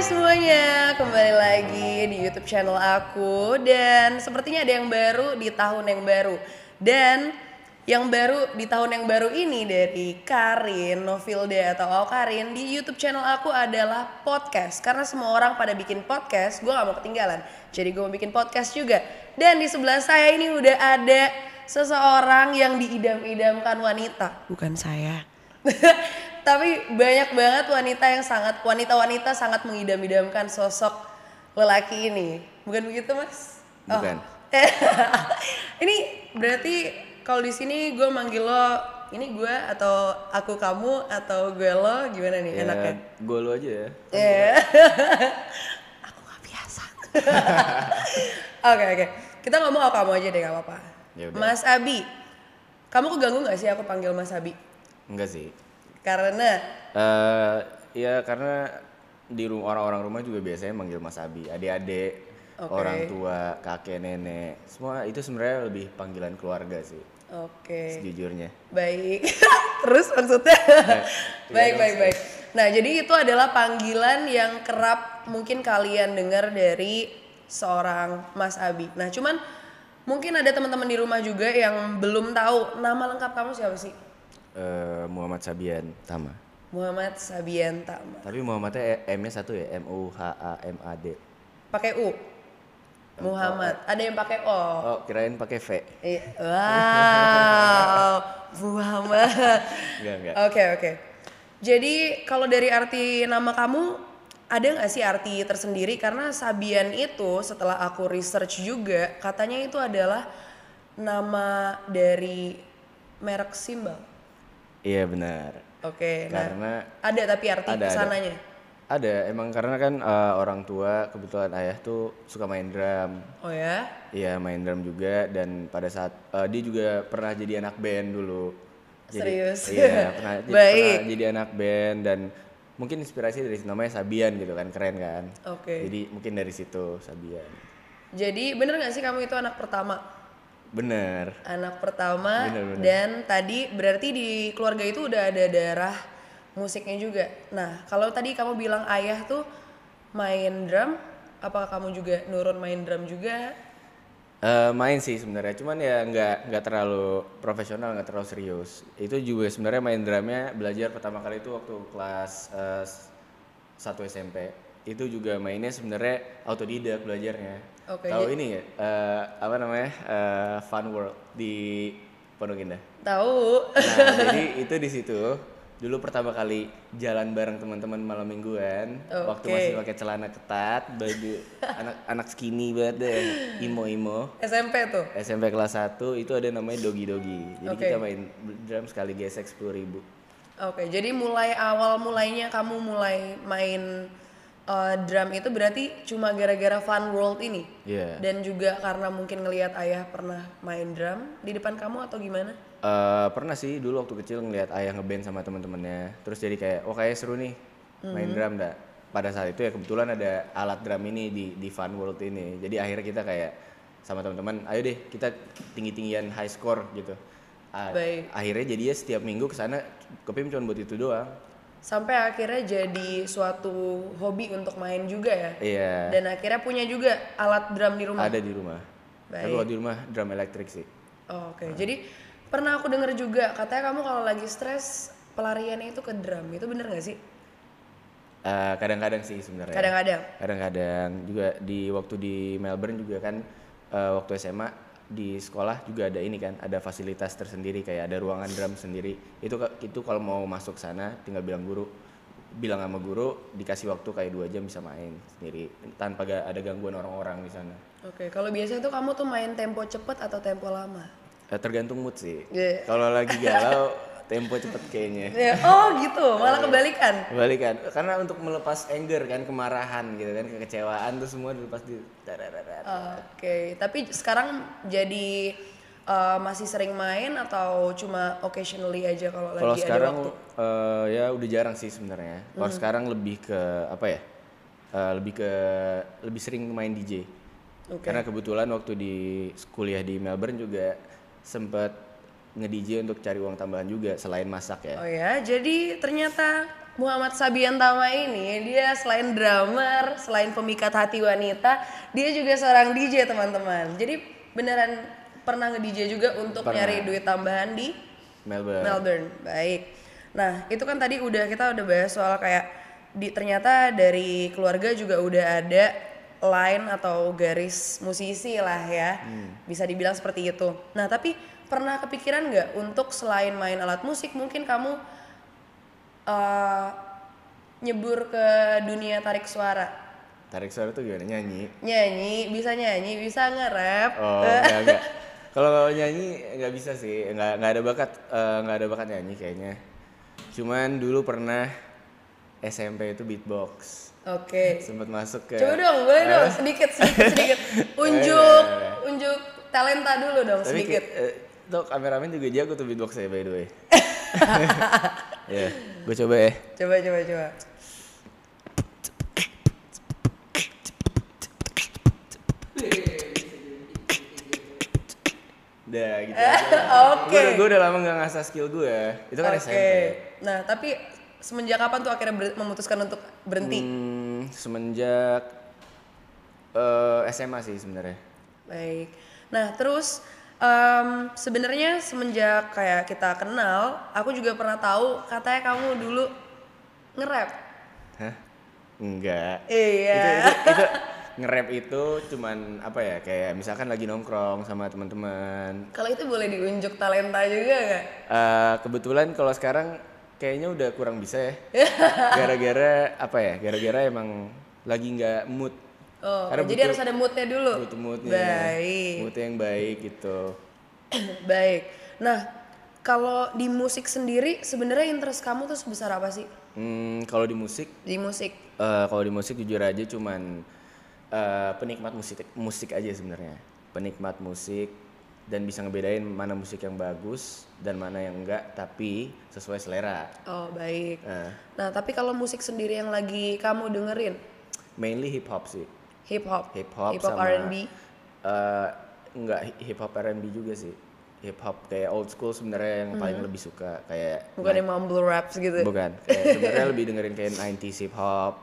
semuanya, kembali lagi di YouTube channel aku dan sepertinya ada yang baru di tahun yang baru. Dan yang baru di tahun yang baru ini dari Karin Novilda atau Au Karin di YouTube channel aku adalah podcast. Karena semua orang pada bikin podcast, gue gak mau ketinggalan. Jadi gue mau bikin podcast juga. Dan di sebelah saya ini udah ada seseorang yang diidam-idamkan wanita. Bukan saya. Tapi banyak banget wanita yang sangat wanita-wanita sangat mengidam-idamkan sosok lelaki ini. Bukan begitu, Mas? Oh. Bukan. ini berarti kalau di sini gue manggil lo ini gue atau aku kamu atau gue lo gimana nih Ya, enaknya? gue lu aja ya. Iya. aku gak biasa. Oke oke. Kita ngomong aku kamu aja deh gak apa-apa. Ya udah. Mas Abi, kamu keganggu gak sih aku panggil Mas Abi? Enggak sih. Karena Eh ya karena di rumah orang-orang rumah juga biasanya manggil Mas Abi, adik-adik, Oke. orang tua, kakek, nenek, semua itu sebenarnya lebih panggilan keluarga sih, oke. sejujurnya. Baik. Terus maksudnya? Ya, baik, baik, baik. Nah, jadi itu adalah panggilan yang kerap mungkin kalian dengar dari seorang Mas Abi. Nah, cuman mungkin ada teman-teman di rumah juga yang belum tahu nama lengkap kamu siapa sih? Eh, Muhammad Sabian Tama. Muhammad Sabian Tama. Tapi Muhammadnya E- M-nya satu ya, M U H A M A D. Pakai U. Muhammad. Ada yang pakai O. Oh, kirain pakai V. Iya. Wow. Muhammad. Enggak, enggak. Oke oke. Jadi kalau dari arti nama kamu ada nggak sih arti tersendiri? Karena Sabian itu setelah aku research juga katanya itu adalah nama dari merek simbol. Iya benar. Oke. Nah Karena ada tapi arti Ada, ada. ke sananya. ada emang karena kan eh, orang tua kebetulan ayah tuh suka main drum. Oh ya? Iya main drum juga dan pada saat eh, dia juga pernah jadi anak band dulu. Serius? Iya pernah, jadi- Baik. pernah jadi anak band dan mungkin inspirasi dari namanya Sabian gitu kan keren kan. Oke. Jadi mungkin dari situ Sabian. Jadi bener nggak sih kamu itu anak pertama? Bener. anak pertama Bener, bener. dan tadi berarti di keluarga itu udah ada darah musiknya juga. Nah, kalau tadi kamu bilang ayah tuh main drum, apakah kamu juga nurun main drum juga? Eh, main sih sebenarnya, cuman ya nggak nggak terlalu profesional, nggak terlalu serius. Itu juga sebenarnya main drumnya belajar pertama kali itu waktu kelas eh, s- satu SMP. Itu juga mainnya sebenarnya autodidak belajarnya. Oke, Tahu ini ya eh, apa namanya eh, Fun World di Pondok Indah. Tahu. Nah jadi itu di situ dulu pertama kali jalan bareng teman-teman malam mingguan waktu Oke. masih pakai celana ketat baju anak anak skinny banget deh imo imo SMP tuh. SMP kelas 1 itu ada namanya dogi dogi jadi Oke. kita main drum sekali gesek sepuluh ribu Oke, jadi mulai awal mulainya kamu mulai main uh, drum itu berarti cuma gara-gara Fun World ini? Iya. Dan juga karena mungkin ngelihat ayah pernah main drum di depan kamu atau gimana? Eh, pernah sih dulu waktu kecil ngeliat ayah ngeband sama teman-temannya terus jadi kayak oh kayak seru nih main drum dah pada saat itu ya kebetulan ada alat drum ini di di Fun World ini jadi akhirnya kita kayak sama teman-teman ayo deh kita tinggi tinggian high score gitu Baik. akhirnya jadi ya setiap minggu ke sana kepim cuma buat itu doang sampai akhirnya jadi suatu hobi untuk main juga ya. Iya. Dan akhirnya punya juga alat drum di rumah. Ada di rumah. Baik. tapi kalau di rumah drum elektrik sih. Oh, oke. Jadi pernah aku denger juga katanya kamu kalau lagi stres pelariannya itu ke drum. Itu bener gak sih? Eh, kadang-kadang sih sebenarnya. Kadang-kadang? Kadang-kadang. Juga di waktu di Melbourne juga kan eh, waktu SMA di sekolah juga ada ini kan ada fasilitas tersendiri kayak ada ruangan drum sendiri. Itu itu kalau mau masuk sana tinggal bilang guru bilang sama guru dikasih waktu kayak dua jam bisa main sendiri tanpa ada gangguan orang-orang di sana. Oke kalau biasanya tuh kamu tuh main tempo cepet atau tempo lama? Eh, tergantung mood sih. Iya. kalau lagi galau tempo cepet kayaknya Ya, oh gitu malah kebalikan balikan karena untuk melepas anger kan kemarahan gitu kan kekecewaan tuh semua dilepas di. Oke, tapi sekarang jadi eh, masih sering main atau cuma occasionally aja kalau lagi Kalau ada sekarang waktu? eh, ya udah jarang sih sebenarnya. Kalau sekarang lebih ke apa ya? Eh, lebih ke lebih sering main DJ. Oke. Karena kebetulan waktu di kuliah di Melbourne juga sempet nge-DJ untuk cari uang tambahan juga selain masak ya. Oh ya, jadi ternyata Muhammad Sabian Tama ini dia selain drummer, selain pemikat hati wanita, dia juga seorang DJ teman-teman. Jadi beneran pernah nge-DJ juga untuk Pernah. nyari duit tambahan di Melbourne. Melbourne. Baik. Nah, itu kan tadi udah kita udah bahas soal kayak di ternyata dari keluarga juga udah ada line atau garis musisi lah ya. Bisa dibilang seperti itu. Nah, tapi pernah kepikiran nggak untuk selain main alat musik mungkin kamu eh, nyebur ke dunia tarik suara? Tarik suara tuh gimana nyanyi? Nyanyi, bisa nyanyi, bisa nge-rap. Oh, enggak enggak. Kalau nyanyi nggak bisa sih, nggak nggak ada bakat eh, nggak ada bakat nyanyi kayaknya. Cuman dulu pernah SMP itu beatbox. Oke. Sempet masuk ke Coba dong, boleh dong, sedikit, sedikit, sedikit. Unjuk, unjuk talenta dulu dong, Tapi sedikit. kayak, eh, tuh kameramen juga jago tuh beatbox ya by the way. ya, gue coba ya. Coba, coba, coba. Udah gitu aja. Oke. Gue udah, lama gak ngasah skill gue. Itu kan Oke. SMP. Nah, tapi semenjak kapan tuh akhirnya ber- memutuskan untuk berhenti? Hmm, semenjak eh, SMA sih sebenarnya. Baik. Nah, terus em, sebenarnya semenjak kayak kita kenal, aku juga pernah tahu katanya kamu dulu nge-rap. Hah? Enggak. Iya. itu, itu, itu nge-rap itu cuman apa ya kayak misalkan lagi nongkrong sama teman-teman Kalau itu boleh diunjuk talenta juga nggak? Eh, kebetulan kalau sekarang kayaknya udah kurang bisa ya gara-gara apa ya gara-gara emang lagi nggak mood Oh, Karena jadi butuh- harus ada moodnya dulu. butuh moodnya Baik. moodnya yang baik gitu Baik. Nah, kalau di musik sendiri sebenarnya interest kamu tuh sebesar apa sih hmm, kalau di musik di musik? eh, kalau di musik jujur aja cuman eh, penikmat musik musik aja sebenarnya penikmat musik dan bisa ngebedain mana musik yang bagus dan mana yang enggak tapi sesuai selera Oh, baik. Eh, Nah, tapi kalau musik sendiri yang lagi kamu dengerin, mainly hip hop sih hip hop, hip hop hip hop sama R&B. eh, enggak hip hop R&B juga sih. Hip hop kayak old school sebenarnya yang paling lebih suka kayak Bukan yang mumble raps gitu. bukan. Kayak sebenarnya lebih dengerin kayak 90s hip hop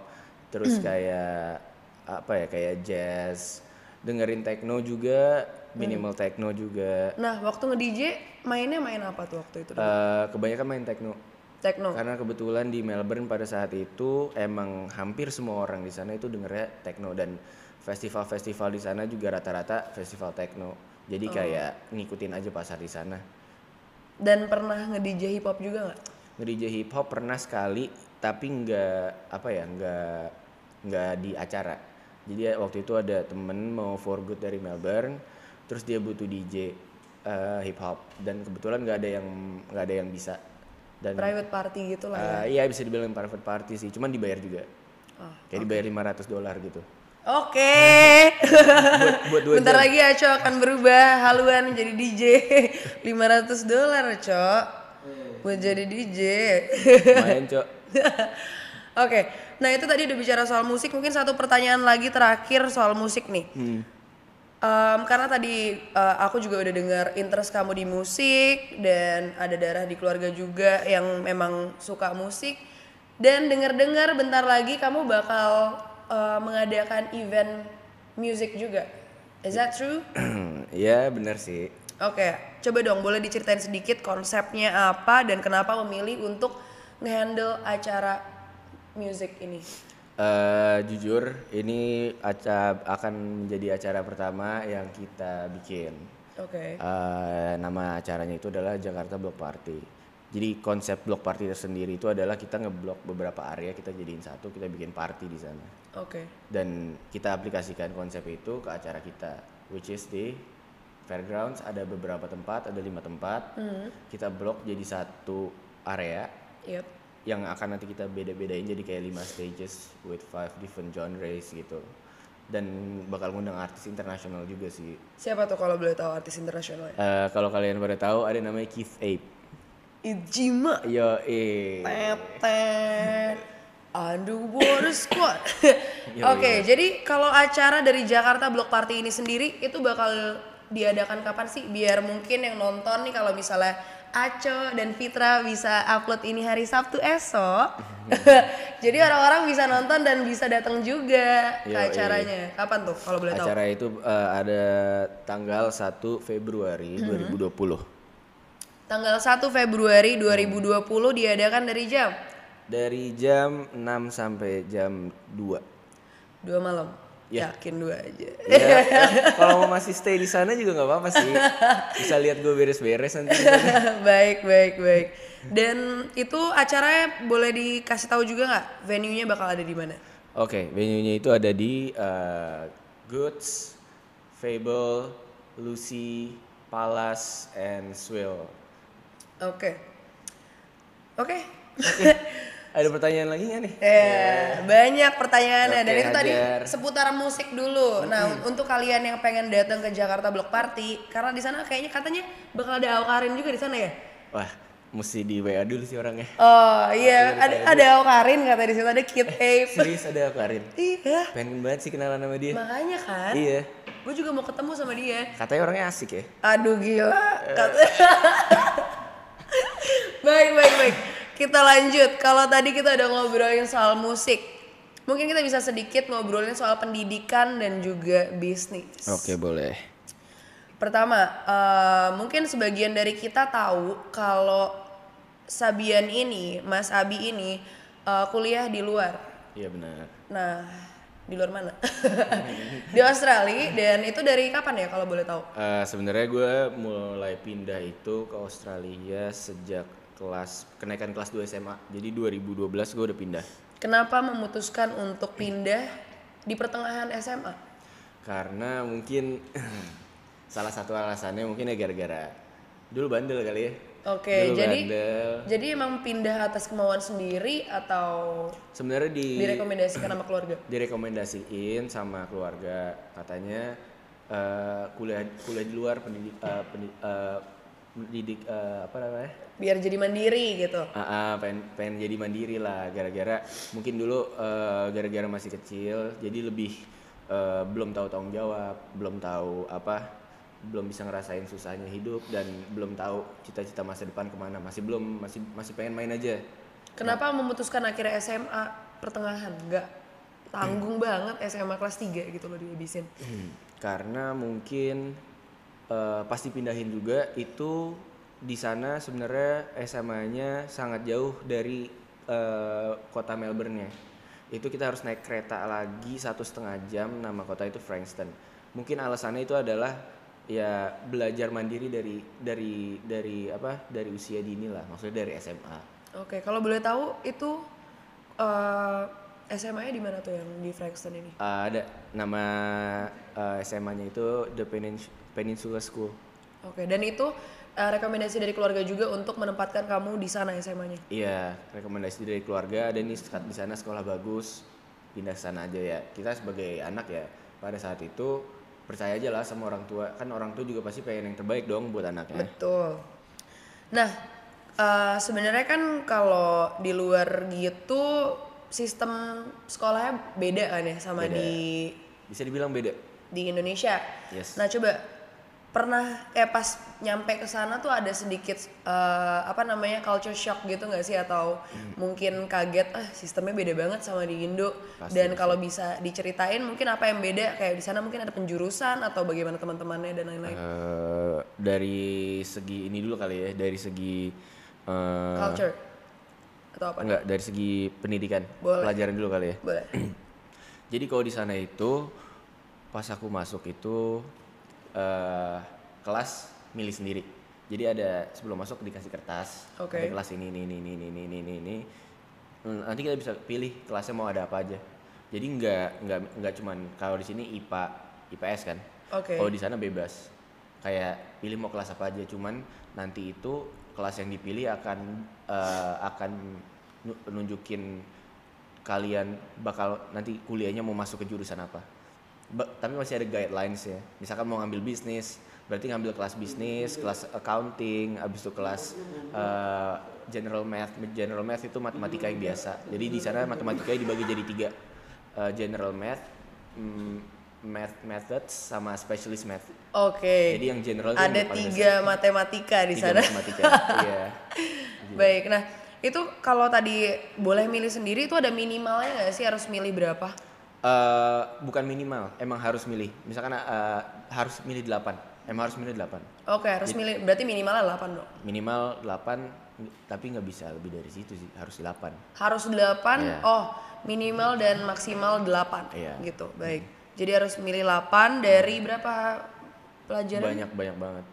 terus kayak apa ya kayak jazz. Dengerin techno juga minimal techno juga. Nah, waktu nge-DJ mainnya main apa tuh waktu itu? Eh, kebanyakan main techno Techno. karena kebetulan di Melbourne pada saat itu emang hampir semua orang di sana itu dengernya techno dan festival-festival di sana juga rata-rata festival techno jadi kayak ngikutin aja pasar di sana. Dan pernah nge-DJ hip hop juga nggak? nge-DJ hip hop pernah sekali tapi nggak apa ya nggak nggak di acara. Jadi waktu itu ada temen mau for good dari Melbourne terus dia butuh DJ eh, hip hop dan kebetulan nggak ada yang nggak ada yang bisa dan Private party gitu lah ya. eh, iya bisa dibilang private party sih cuman dibayar juga Oh, kayak dibayar 500 dolar gitu Oke. buat buat dua Bentar jam lagi ya, Cok, akan berubah haluan jadi DJ. 500 dolar, Cok. Buat jadi DJ. main cok Oke, nah itu tadi udah bicara soal musik. Mungkin satu pertanyaan lagi terakhir soal musik nih. Hmm. Em, karena tadi eh, aku juga udah dengar interest kamu di musik dan ada darah di keluarga juga yang memang suka musik. Dan dengar-dengar bentar lagi kamu bakal eh, mengadakan event musik juga. Is that true? Iya bener sih Oke, coba dong boleh diceritain sedikit konsepnya apa dan kenapa memilih untuk ngehandle acara musik ini. Eh, jujur ini aca akan menjadi acara pertama yang kita bikin Oke. Eh, nama acaranya itu adalah Jakarta Block Party. Jadi konsep block party tersendiri itu adalah kita ngeblok beberapa area, kita jadiin satu, kita bikin party di sana. Oke. Dan kita aplikasikan konsep itu ke acara kita, which is di fairgrounds ada beberapa tempat, ada lima tempat. Kita blok jadi satu area Yep. Yang akan nanti kita beda-bedain jadi kayak lima stages with five different genres gitu. Dan bakal ngundang artis internasional juga sih. Siapa tuh kalau boleh tahu artis internasional? Eh, kalau kalian pada tahu ada namanya Keith Ape. Ijima. Yo eh. Tetet. Underwater Squad. Yo, Oke, jadi kalau acara dari Jakarta Block Party ini sendiri itu bakal diadakan kapan sih biar mungkin yang nonton nih kalau misalnya Aco dan Fitra bisa upload ini hari Sabtu esok. Jadi orang-orang bisa nonton dan bisa datang juga ke Yoi. acaranya. Kapan tuh kalau boleh tahu? Acara itu eh, ada tanggal 1 Februari Mm-hmm. 2020. Tanggal 1 Februari 2020 diadakan dari jam Dari jam 6 sampai jam 2. 2 malam. Ya. Yakin dua aja. Ya, ya, kalau mau masih stay di sana juga nggak apa-apa sih. Bisa lihat gue beres-beres nanti. baik, baik, baik. Dan itu acaranya boleh dikasih tahu juga nggak venue-nya bakal ada di mana? Oke, venue-nya itu ada di eh, Goods, Fable, Lucy, Palace, and Swill. Oke. Oke. Ada pertanyaan lagi nggak nih? Ya, banyak pertanyaannya dan Oke, itu tadi Hajar. seputar musik dulu. Nah, untuk kalian yang pengen datang ke Jakarta Block Party, karena di sana kayaknya katanya bakal ada Awkarin juga di sana ya. Wah, mesti di WA dulu sih orangnya. Oh iya, ada ada Awkarin kata di situ ada Kid Ape. Serius ada Karin. iya, Pengen banget sih kenalan sama dia. makanya kan. Iya. Gue juga mau ketemu sama dia. Katanya orangnya asik ya. Aduh gila. Kata- baik, baik, baik. Kita lanjut. Kalau tadi kita udah ngobrolin soal musik. Mungkin kita bisa sedikit ngobrolin soal pendidikan dan juga bisnis. Oke, boleh. Pertama, eh, mungkin sebagian dari kita tahu kalau Sabian ini, Mas Abi ini eh, kuliah di luar. Iya benar. Nah, di luar mana? di Australia dan itu dari kapan ya kalau boleh tahu? Eh, sebenarnya gue mulai pindah itu ke Australia sejak kelas kenaikan kelas 2 SMA. Jadi 2012 gue udah pindah. Kenapa memutuskan untuk pindah di pertengahan SMA? Karena mungkin salah satu alasannya mungkin ya gara-gara dulu bandel kali ya. Oke, Dulu jadi bandel. jadi emang pindah atas kemauan sendiri atau Sebenarnya di direkomendasikan sama keluarga? direkomendasiin sama keluarga katanya eh, kuliah kuliah di luar pendidik eh, pendi- eh, pendidik eh, apa namanya Biar jadi mandiri gitu. Ah, ah, pengen pengen jadi mandiri lah gara-gara mungkin dulu eh, gara-gara masih kecil jadi lebih eh, belum tahu tanggung jawab belum tahu apa belum bisa ngerasain susahnya hidup dan belum tahu cita-cita masa depan ke mana masih belum masih masih pengen main aja Kenapa memutuskan akhirnya SMA pertengahan? Nggak tanggung banget SMA kelas 3 gitu loh dihabisin. Hmm, karena mungkin eh, pasti pindahin juga itu di sana sebenarnya SMA-nya sangat jauh dari eh, kota Melbourne-nya. Itu kita harus naik kereta lagi satu setengah jam. Nama kota itu Frankston. Mungkin alasannya itu adalah ya belajar mandiri dari dari dari apa dari usia dini lah. Maksudnya dari SMA. Oke, kalau boleh tahu itu eh SMA-nya di mana tuh yang di Frankston ini? Eh, ada nama eh, SMA-nya itu The Penins- Peninsula School. Oke, dan itu eh, rekomendasi dari keluarga juga untuk menempatkan kamu di sana SMA-nya. Iya, rekomendasi dari keluarga ada nih di sana sekolah bagus, pindah sana aja ya. Kita sebagai anak ya, pada saat itu percaya aja lah sama orang tua. Kan orang tua juga pasti pengen yang terbaik dong buat anaknya. Betul. Nah, eh, sebenarnya kan kalau di luar gitu sistem sekolahnya beda kan ya sama Beda. di Bisa dibilang beda. di Indonesia. Yes. Nah, coba pernah kayak pas nyampe ke sana tuh ada sedikit eh, apa namanya culture shock gitu nggak sih? Atau mungkin kaget ah sistemnya beda banget sama di Indo. Pasti, dan kalau bisa diceritain mungkin apa yang beda? Kayak di sana mungkin ada penjurusan atau bagaimana teman-temannya dan lain-lain? Eh, dari segi ini dulu kali ya, dari segi eh, culture? Atau apa? Enggak dari segi pendidikan, Boleh. pelajaran dulu kali ya. boleh. Jadi kalau di sana itu pas aku masuk itu eh kelas milih sendiri. Jadi ada sebelum masuk dikasih kertas. Oke. Ada kelas ini ini ini ini ini ini ini. Hmm, Nanti kita bisa pilih kelasnya mau ada apa aja. Jadi nggak nggak nggak cuman kalau di sini IPA IPS kan. Oke. Kalau di sana bebas. Kayak pilih mau kelas apa aja. Cuman nanti itu kelas yang dipilih akan eh, akan nu- nunjukin kalian bakal nanti kuliahnya mau masuk ke jurusan apa. Tapi masih ada guidelines ya. Misalkan mau ngambil bisnis, berarti ngambil kelas bisnis, kelas accounting, habis itu kelas eh, general math. General math itu matematika yang biasa. Jadi di sana matematikanya dibagi jadi tiga. Eh, general math, mm, math methods sama specialist math. Oke. Jadi yang general yang ada paling tiga matematika di Tiga sana. matematika. Iya. Baik. Nah, itu kalau tadi boleh milih sendiri itu ada minimalnya nggak sih harus milih berapa? Eh, bukan minimal, emang harus milih. Misalkan eh, harus milih 8. Emang harus milih 8. Oke, harus milih. Berarti minimalnya 8 dong. Minimal 8 tapi nggak bisa lebih dari situ sih, harus 8. Harus 8. Iya. Oh, minimal dan maksimal 8. Iya. Gitu. Baik. Jadi harus milih 8 dari berapa pelajaran? Banyak banyak banget.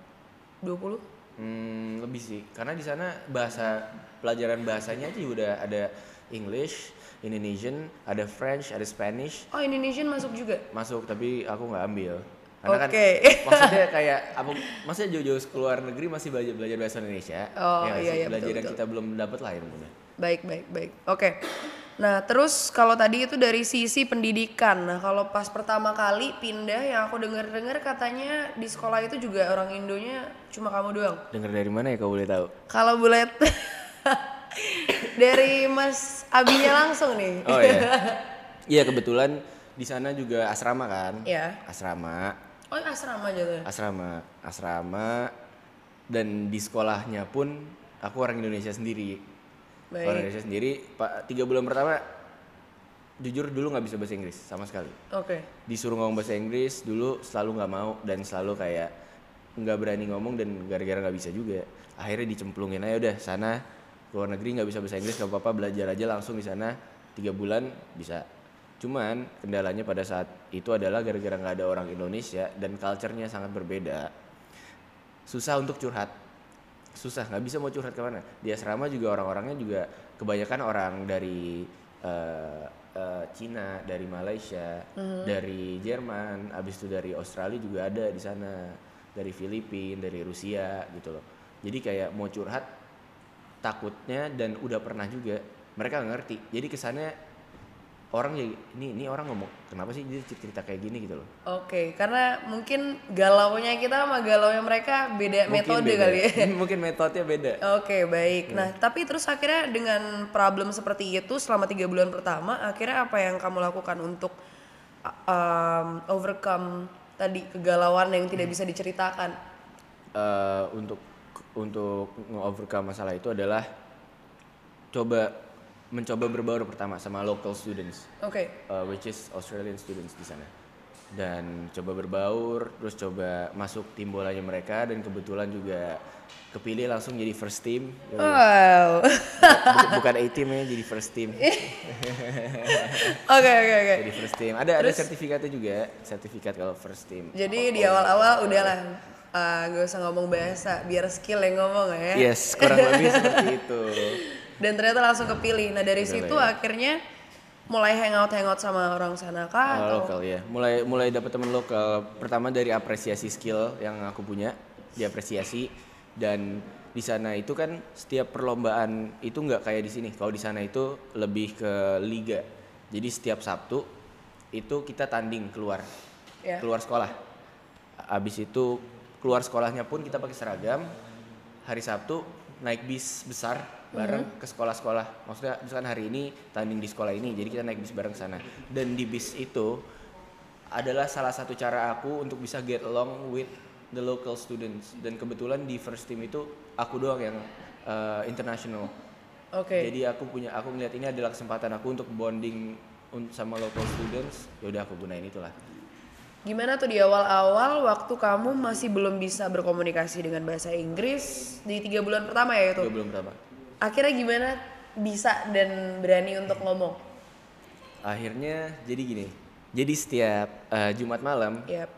20? Hmm, lebih sih, karena di sana bahasa pelajaran bahasanya aja udah ada English, Indonesian, ada French, ada Spanish Oh, Indonesian masuk juga. masuk tapi aku nggak ambil. Karena kan Oke. maksudnya kayak apa maksudnya jauh-jauh keluar negeri masih belajar belajar bahasa Indonesia. Oh, nggak iya, iya, belajar betul, yang betul. kita belum dapat lah ilmunya. Baik, baik, baik. Oke. Nah, terus kalau tadi itu dari sisi pendidikan. Nah, kalau pas pertama kali pindah yang aku dengar-dengar katanya di sekolah itu juga orang Indonya cuma kamu doang. Dengar dari mana ya kau boleh tahu? Kalau boleh dari Mas Abinya langsung nih. Oh iya. Iya kebetulan di sana juga asrama kan? Iya. Asrama, Oh, asrama jatuhnya. asrama, asrama dan di sekolahnya pun aku orang Indonesia sendiri. Baik. Orang Indonesia sendiri. Pak tiga bulan pertama jujur dulu nggak bisa bahasa Inggris sama sekali. Oke. Disuruh ngomong bahasa Inggris dulu selalu nggak mau dan selalu kayak nggak berani ngomong dan gara-gara nggak bisa juga. Akhirnya dicemplungin aja udah sana luar negeri nggak bisa bahasa Inggris nggak apa-apa belajar aja langsung di sana tiga bulan bisa. Cuman kendalanya pada saat itu adalah gara-gara nggak ada orang Indonesia dan culture-nya sangat berbeda. Susah untuk curhat. Susah nggak bisa mau curhat ke mana. Di asrama juga orang-orangnya juga kebanyakan orang dari eh, eh, Cina, dari Malaysia, dari Jerman, abis itu dari Australia juga ada di sana, dari Filipina, dari Rusia gitu loh. Jadi kayak mau curhat takutnya dan udah pernah juga mereka nggak ngerti. Jadi kesannya orang ya ini ini orang ngomong kenapa sih dia cerita kayak gini gitu loh. Oke, karena mungkin galaunya kita sama galaunya mereka beda Mungkin metode beda. kali ya. Mungkin metodenya beda. Oke baik. Iya. Nah tapi terus akhirnya dengan problem seperti itu selama tiga bulan pertama, akhirnya apa yang kamu lakukan untuk uh, um, overcome tadi kegalauan yang tidak bisa diceritakan? eh, untuk untuk nge-overcome masalah itu adalah coba mencoba berbaur pertama sama local students. Oke. uh, which is Australian students di sana. Dan coba berbaur terus coba masuk tim bolanya mereka dan kebetulan juga kepilih langsung jadi first team. Ya, Wow. bu- bukan A team ya jadi first team. Oke oke oke. jadi first team. Ada ada sertifikatnya juga sertifikat kalau first team. Jadi di awal-awal udahlah uh, gak usah ngomong bahasa, biar skill yang ngomong ya. yes kurang lebih seperti itu Dan ternyata langsung kepilih. Nah dari Udah situ ya. akhirnya mulai hangout hangout sama orang sana kah? Oh, atau? lokal ya. Mulai mulai dapat teman lokal. Pertama dari apresiasi skill yang aku punya, diapresiasi dan di sana itu kan setiap perlombaan itu nggak kayak di sini. Kalau di sana itu lebih ke liga. Jadi setiap Sabtu itu kita tanding keluar. Ya. Keluar sekolah. Abis itu keluar sekolahnya pun kita pakai seragam. Hari Sabtu naik bis besar bareng ke sekolah-sekolah. Maksudnya misalkan hari ini tanding di sekolah ini, jadi kita naik bis bareng ke sana. Dan di bis itu adalah salah satu cara aku untuk bisa get along with the local students. Dan kebetulan di first team itu aku doang yang uh, international. Oke. Jadi aku punya aku ngeliat ini adalah kesempatan aku untuk bonding sama local students. Ya udah aku gunain itulah. Gimana tuh di awal-awal waktu kamu masih belum bisa berkomunikasi dengan bahasa Inggris di tiga bulan pertama ya itu? Gue belum pertama. Akhirnya gimana bisa dan berani untuk ngomong? Akhirnya jadi gini. Jadi setiap uh, Jumat malam Yap.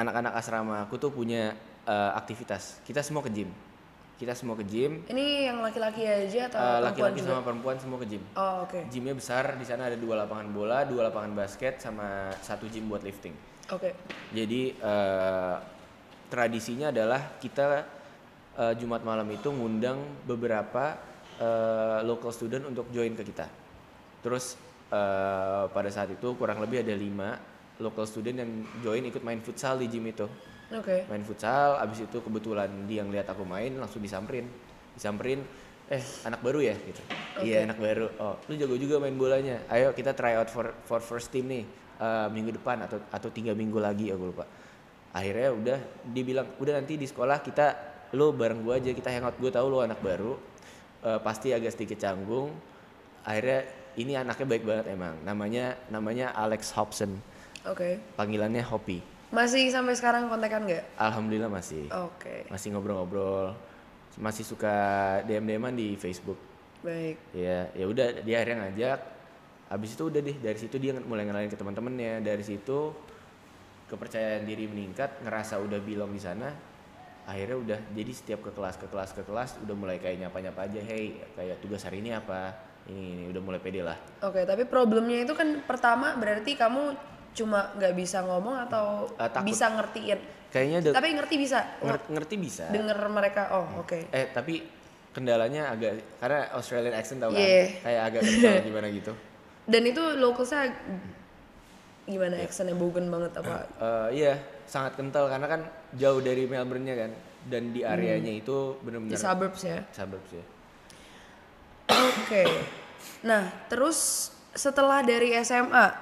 anak-anak asrama aku tuh punya uh, aktivitas. Kita semua ke gym. Kita semua ke gym. Ini yang laki-laki aja atau Uh, perempuan Laki-laki juga? sama perempuan semua ke gym. Oh oke. Gymnya besar. Di sana ada dua lapangan bola, dua lapangan basket, sama satu gym buat lifting. Oke. Jadi eh, tradisinya adalah kita eh, Jumat malam itu ngundang beberapa eh, local student untuk join ke kita. Terus eh, pada saat itu kurang lebih ada lima local student yang join ikut main futsal di gym itu. Oke. Main futsal, abis itu kebetulan dia ngeliat aku main langsung disamperin, disamperin. Eh anak baru ya gitu. Iya anak baru. Oh lu jago juga main bolanya. Ayo kita try out for for first team nih. Eh, minggu depan atau atau tiga minggu lagi aku lupa akhirnya udah dia bilang udah nanti di sekolah kita lu bareng gua aja kita hangout gue tahu lu anak baru eh, pasti agak sedikit canggung akhirnya ini anaknya baik banget emang namanya namanya Alex Hobson Oke. panggilannya Hopi Masih sampai sekarang kontekan nggak? alhamdulillah masih Oke. masih ngobrol-ngobrol masih suka DM DMan di Facebook Baik. ya ya udah dia akhirnya ngajak habis itu udah deh dari situ dia mulai ngenalin ke teman-temannya dari situ kepercayaan diri meningkat ngerasa udah belong di sana akhirnya udah jadi setiap ke kelas ke kelas ke kelas udah mulai kayak nyapa nyapa aja hey kayak tugas hari ini apa ini, ini udah mulai pede lah Oke, tapi problemnya itu kan pertama berarti kamu cuma nggak bisa ngomong atau takut. bisa ngertiin. kayaknya Tapi ngerti bisa. ngerti, ngerti bisa Denger mereka. Oh, oke. eh tapi kendalanya agak karena Australian accent tau kan Yeah. kayak agak kental gimana gitu Dan itu localsnya gimana? Accentnya bogan banget apa? Eh, iya sangat kental. Karena kan jauh dari Melbourne-nya kan. Dan di areanya itu Di benar-benar suburbs ya. suburbs ya Oke. Nah, terus setelah dari SMA,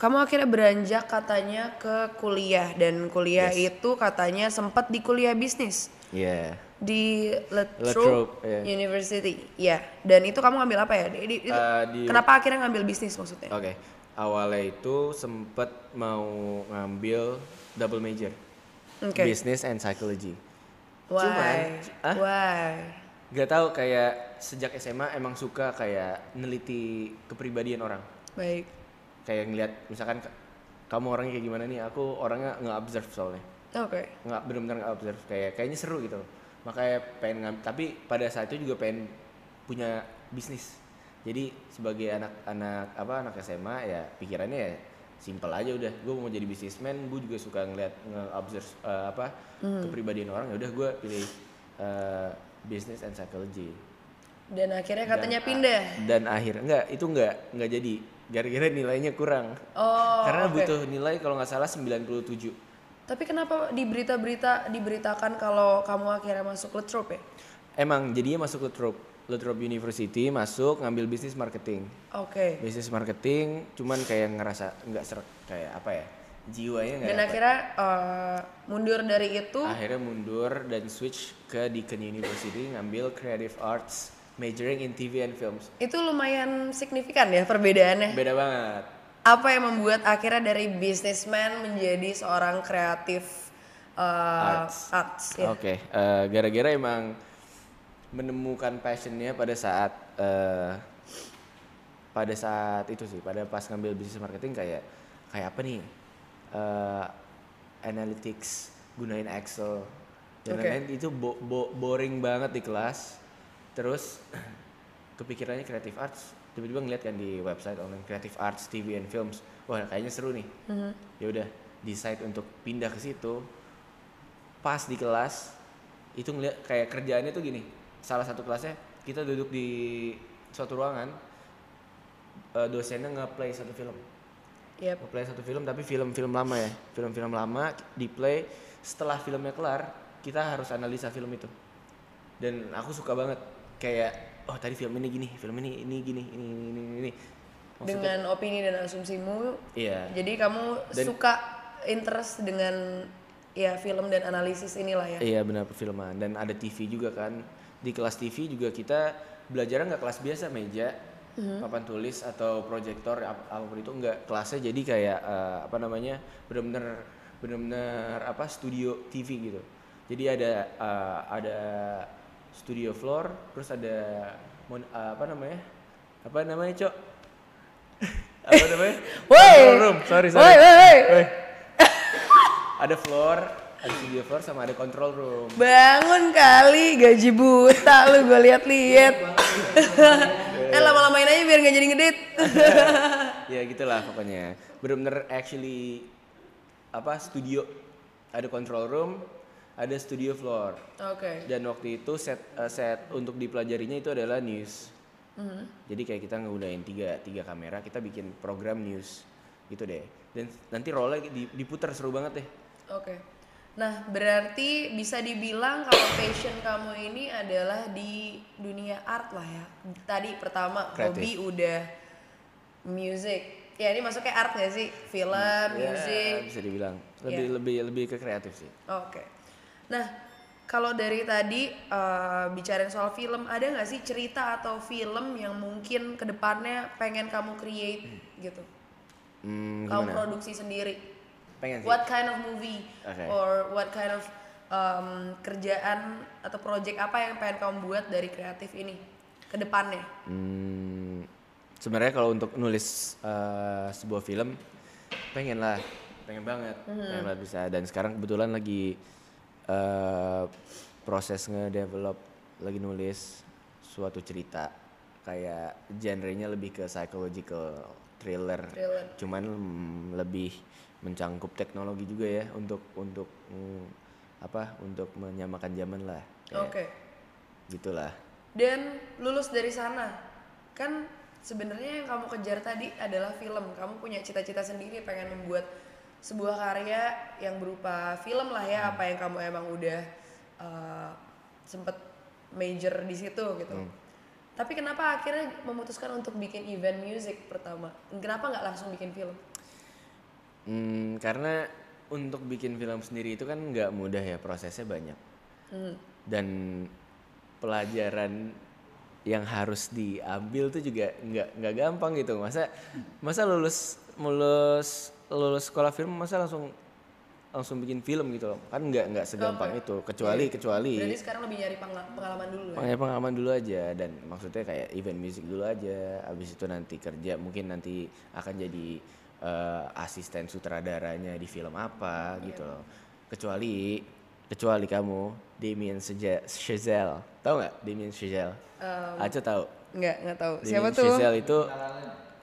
kamu akhirnya beranjak katanya ke kuliah. Dan kuliah itu katanya sempat di kuliah bisnis. Iya. Di Latrobe, iya. University. Ya, dan itu kamu ngambil apa ya? Di- di- Eh, di- kenapa akhirnya ngambil bisnis maksudnya? Oke. Awalnya itu sempet mau ngambil double major. Oke. Business and psychology. Why? Cuman, ah? Why? Gak tahu kayak sejak SMA emang suka kayak neliti kepribadian orang. Baik. Kayak ngeliat misalkan ka- kamu orangnya kayak gimana nih, aku orangnya nggak observe soalnya. Oke. nggak benar-benar nggak observe kayak kayaknya seru gitu makanya pengen ngam- tapi pada saat itu juga pengen punya bisnis. Jadi sebagai anak-anak apa anak SMA ya pikirannya ya simple aja udah. Gue mau jadi bisnismen gue juga suka ngeliat nge-observe eh, apa kepribadian orang ya udah gue pilih eh, business and psychology. Dan akhirnya katanya Dan- pindah. dan akhir enggak itu enggak enggak jadi. Gara-gara nilainya kurang. Oh, karena oke. butuh nilai kalau nggak salah 97 Tapi kenapa di berita-berita diberitakan kalau kamu akhirnya masuk Latrobe ya? Emang jadinya masuk Latrobe, Latrobe University masuk ngambil bisnis marketing. Oke. Bisnis marketing cuman kayak ngerasa nggak serak kayak apa ya? Jiwanya nggak Dan akhirnya eh, mundur dari itu. Akhirnya mundur dan switch ke Deakin University ngambil Creative Arts majoring in TV and Films. Itu lumayan signifikan ya perbedaannya. Beda banget. Apa yang membuat akhirnya dari businessman menjadi seorang kreatif eh, Arts. arts ya. Oke, eh, gara-gara emang menemukan passionnya pada saat eh, pada saat itu sih, pada pas ngambil bisnis marketing kayak kayak apa nih eh, analytics, gunain Excel dan Oke. lain-lain itu bo- bo- boring banget di kelas. Terus kepikirannya creative arts, tiba-tiba ngeliat kan di website online creative arts TV and films, wah kayaknya seru nih. Ya udah decide untuk pindah ke situ. Pas di kelas itu ngeliat kayak kerjaannya tuh gini. Salah satu kelasnya kita duduk di suatu ruangan eh, dosennya nge-play satu film. Yep. nge-play satu film tapi film-film lama ya. Film-film lama di play. Setelah filmnya kelar kita harus analisa film itu. Dan aku suka banget. Kayak oh tadi film ini gini film ini ini gini ini ini ini, ini. Maksudnya- Dengan opini dan asumsimu, iya. jadi kamu Dan- suka interest dengan ya film dan analisis inilah ya. Iya benar perfilman. Dan ada TV juga kan. Di kelas TV juga kita belajar nggak kelas biasa meja papan tulis atau proyektor ap- apa pun itu nggak. Kelasnya jadi kayak eh, apa namanya benar-benar benar-benar apa studio TV gitu. Jadi ada eh, ada studio floor terus ada mon- eh, apa namanya apa namanya cok apa namanya Woi! Room sorry sorry Woi, woi, woi. Ada floor, ada studio floor sama ada control room. Bangun kali gaji buta lu gue lihat-lihat. eh lama-lamain aja biar nggak jadi ngedit. ya gitulah pokoknya. Bener-bener actually apa studio ada control room, ada studio floor. Oke. Dan waktu itu set eh, set untuk dipelajarinya itu adalah news. Jadi kayak kita nggunain tiga tiga kamera, kita bikin program news gitu deh. Dan nanti role diputar seru banget deh. Oke. Nah, berarti bisa dibilang kalau passion kamu ini adalah di dunia art lah ya. Tadi pertama Kreatif. hobi udah music, Ya ini masuknya art gak sih? Film, Ya, musik. bisa dibilang lebih Iya. lebih lebih ke kreatif sih. Oke. Nah, kalau dari tadi eh, bicarain soal film, ada nggak sih cerita atau film yang mungkin ke depannya pengen kamu create gitu? Hmm, Kamu produksi sendiri. Pengen sih. What kind of movie Oke. or what kind of um, kerjaan atau project apa yang pengen kamu buat dari kreatif ini ke depannya? Hmm, sebenarnya kalau untuk nulis eh, sebuah film pengen lah, pengen banget, pengen banget bisa. Dan sekarang kebetulan lagi eh, proses nge-develop, lagi nulis suatu cerita kayak genrenya lebih ke psychological thriller. Thriller. Cuman mm, lebih mencangkup teknologi juga ya untuk untuk mm, apa? Untuk menyamakan zaman lah. Oke. Kayak Gitulah. Dan lulus dari sana, kan sebenarnya yang kamu kejar tadi adalah film. Kamu punya cita-cita sendiri pengen membuat sebuah karya yang berupa film lah ya, apa yang kamu emang udah uh, sempet major di situ gitu. Tapi kenapa akhirnya memutuskan untuk bikin event music pertama? Kenapa nggak langsung bikin film? Hmm, karena untuk bikin film sendiri itu kan nggak mudah ya prosesnya banyak dan pelajaran yang harus diambil tuh juga nggak nggak gampang gitu masa masa lulus lulus lulus sekolah film masa langsung langsung bikin film gitu loh. Kan nggak nggak segampang itu. Kecuali kecuali Berarti sekarang lebih nyari pengalaman dulu ya? Pengalaman dulu aja. Dan maksudnya kayak event musik dulu aja. Habis itu nanti kerja mungkin nanti akan jadi eh, asisten sutradaranya di film apa gitu loh. Kecuali kecuali kamu Damien Chazelle. Tahu nggak Damien Chazelle? Aco tahu Nggak, nggak tahu. Siapa Damien tuh? Chazelle itu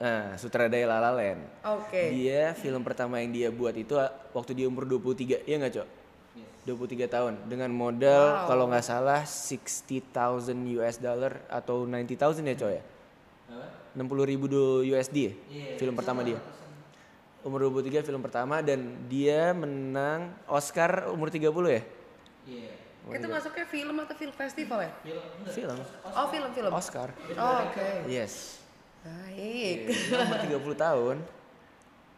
nah, sutradara La La Land. Oke. dia film pertama yang dia buat itu waktu dia umur 23 iya nggak cok? 23 tahun dengan modal kalau nggak salah 60.000 US dollar atau 90.000 ya cok ya? 60 ribu USD ya film pertama dia. umur 23 film pertama dan dia menang Oscar umur 30 ya? Itu masuknya film atau film festival ya? film Oh film film. Oscar. Oh, Oke. yes Baik. Dia umur 30 tahun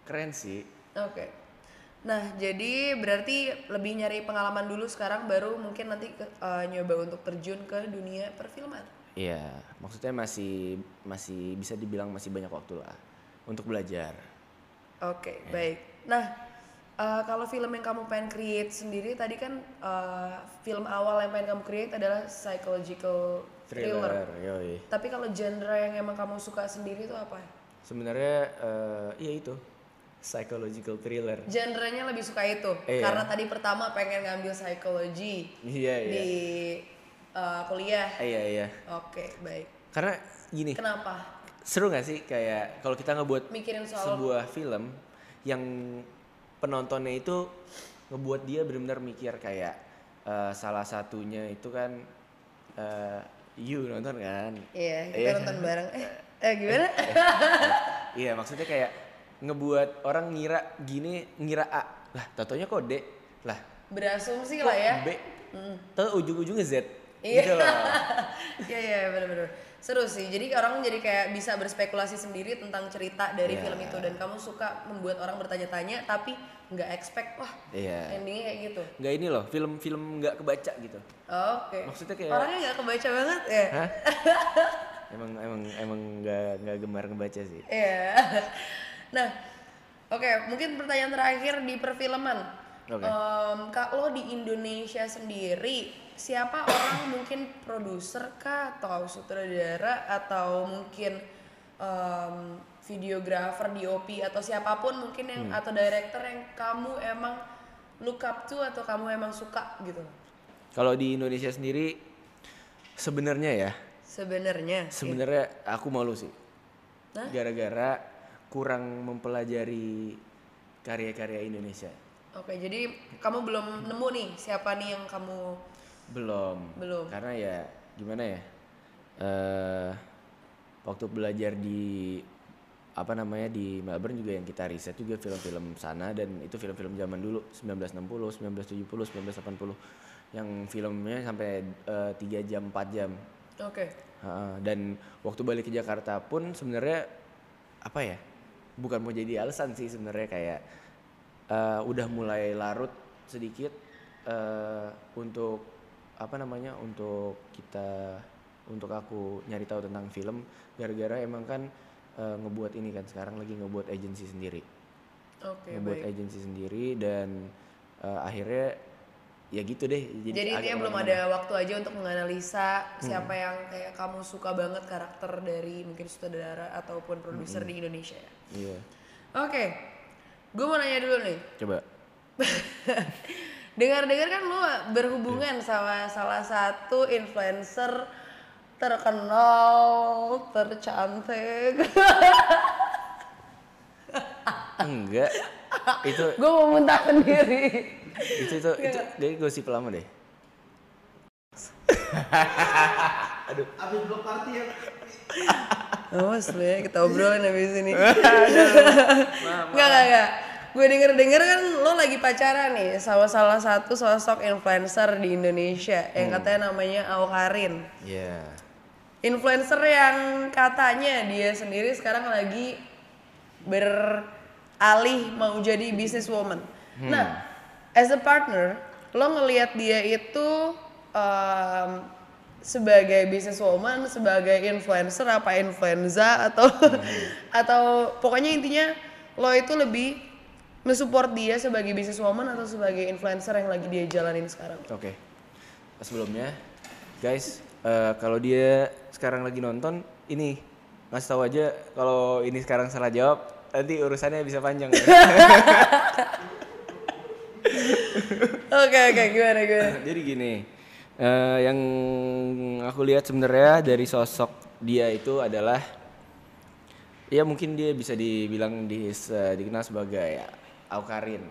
keren sih Oke. Nah jadi berarti lebih nyari pengalaman dulu sekarang baru mungkin nanti ke- eh, nyoba untuk terjun ke dunia perfilman. Iya, maksudnya masih masih bisa dibilang masih banyak waktu lah untuk belajar. Oke baik. Nah eh, kalau film yang kamu pengen create sendiri tadi kan eh, film awal yang pengen kamu create adalah psychological thriller. yoi. Tapi kalau genre yang emang kamu suka sendiri itu apa? Sebenarnya eh iya itu psychological thriller. Genrenya lebih suka itu Iya. karena tadi pertama pengen ngambil psikologi Iya iya. di uh, kuliah. Iya iya. Oke baik. Karena gini, Kenapa? seru nggak sih kayak kalau kita ngebuat Mikirin soal sebuah film yang penontonnya itu ngebuat dia benar-benar mikir kayak eh, salah satunya itu kan eh you nonton kan? Iya kita Iya. nonton bareng. Eh, eh gimana? Iya maksudnya kayak ngebuat orang ngira gini ngira A lah tatonya kode lah Berasumsi lah ya. B tahu ujung-ujungnya Z Iya. gitu loh Iya iya benar-benar. Seru sih. Jadi orang jadi kayak bisa berspekulasi sendiri tentang cerita dari Iya. film itu dan kamu suka membuat orang bertanya-tanya tapi nggak expect wah iya endingnya kayak gitu. nggak ini loh film-film nggak kebaca gitu Oke. Maksudnya kayak- orangnya nggak kebaca banget ya. Hah? emang emang emang nggak nggak gemar ngebaca sih Iya. Nah, oke, mungkin pertanyaan terakhir di perfilman. Oke. Em, kalau di Indonesia sendiri, siapa orang mungkin produser kah atau sutradara atau mungkin em, videografer, DOP atau siapa pun mungkin yang atau director yang kamu emang look up to atau kamu emang suka gitu. kalau di Indonesia sendiri sebenarnya ya Sebenarnya. sebenarnya aku malu sih Hah? gara-gara kurang mempelajari karya-karya Indonesia Oke, jadi kamu belum nemu nih siapa nih yang kamu belum Belum. karena ya gimana ya eh waktu belajar di apa namanya di Melbourne juga yang kita riset juga film-film sana dan itu film-film zaman dulu 1960 1970 1980 yang filmnya sampai tiga jam 4 jam Oke. Ha, dan waktu balik ke Jakarta pun sebenarnya apa ya bukan mau jadi alasan sih sebenarnya kayak eh, udah mulai larut sedikit eh, untuk apa namanya untuk kita untuk aku nyari tahu tentang film gara-gara emang kan eh, ngebuat ini kan sekarang lagi ngebuat agensi sendiri Oke, ngebuat baik. agensi sendiri dan eh, akhirnya ya gitu deh jadi, Jadi intinya belum ada waktu aja untuk menganalisa siapa yang kayak kamu suka banget karakter dari mungkin sutradara ataupun produser di Indonesia ya. iya Oke, gue mau nanya dulu nih. coba Dengar-dengar kan lu berhubungan sama salah satu influencer terkenal, tercantik. enggak itu gue mau muntah sendiri. itu itu itu dia gosip lama deh Abis blok party ya. Awas lu ya, kita obrolin habis ini. Enggak, enggak, enggak. Gue denger-denger kan lo lagi pacaran nih sama salah satu sosok influencer di Indonesia yang katanya namanya Awkarin. Iya. Influencer yang katanya dia sendiri sekarang lagi beralih mau jadi businesswoman. Nah, as a partner, lo ngelihat dia itu um, sebagai businesswoman, sebagai influencer apa influenza atau atau pokoknya intinya lo itu lebih mensupport dia sebagai businesswoman atau sebagai influencer yang lagi dia jalanin sekarang. Oke. Sebelumnya, guys, eh, kalau dia sekarang lagi nonton, ini ngasih tahu aja kalau ini sekarang salah jawab, nanti urusannya bisa panjang. Oke oke gimana gimana? Jadi gini, eh, yang aku lihat sebenarnya dari sosok dia itu adalah, ya mungkin dia bisa dibilang di, se- dikenal sebagai ya, Awkarin.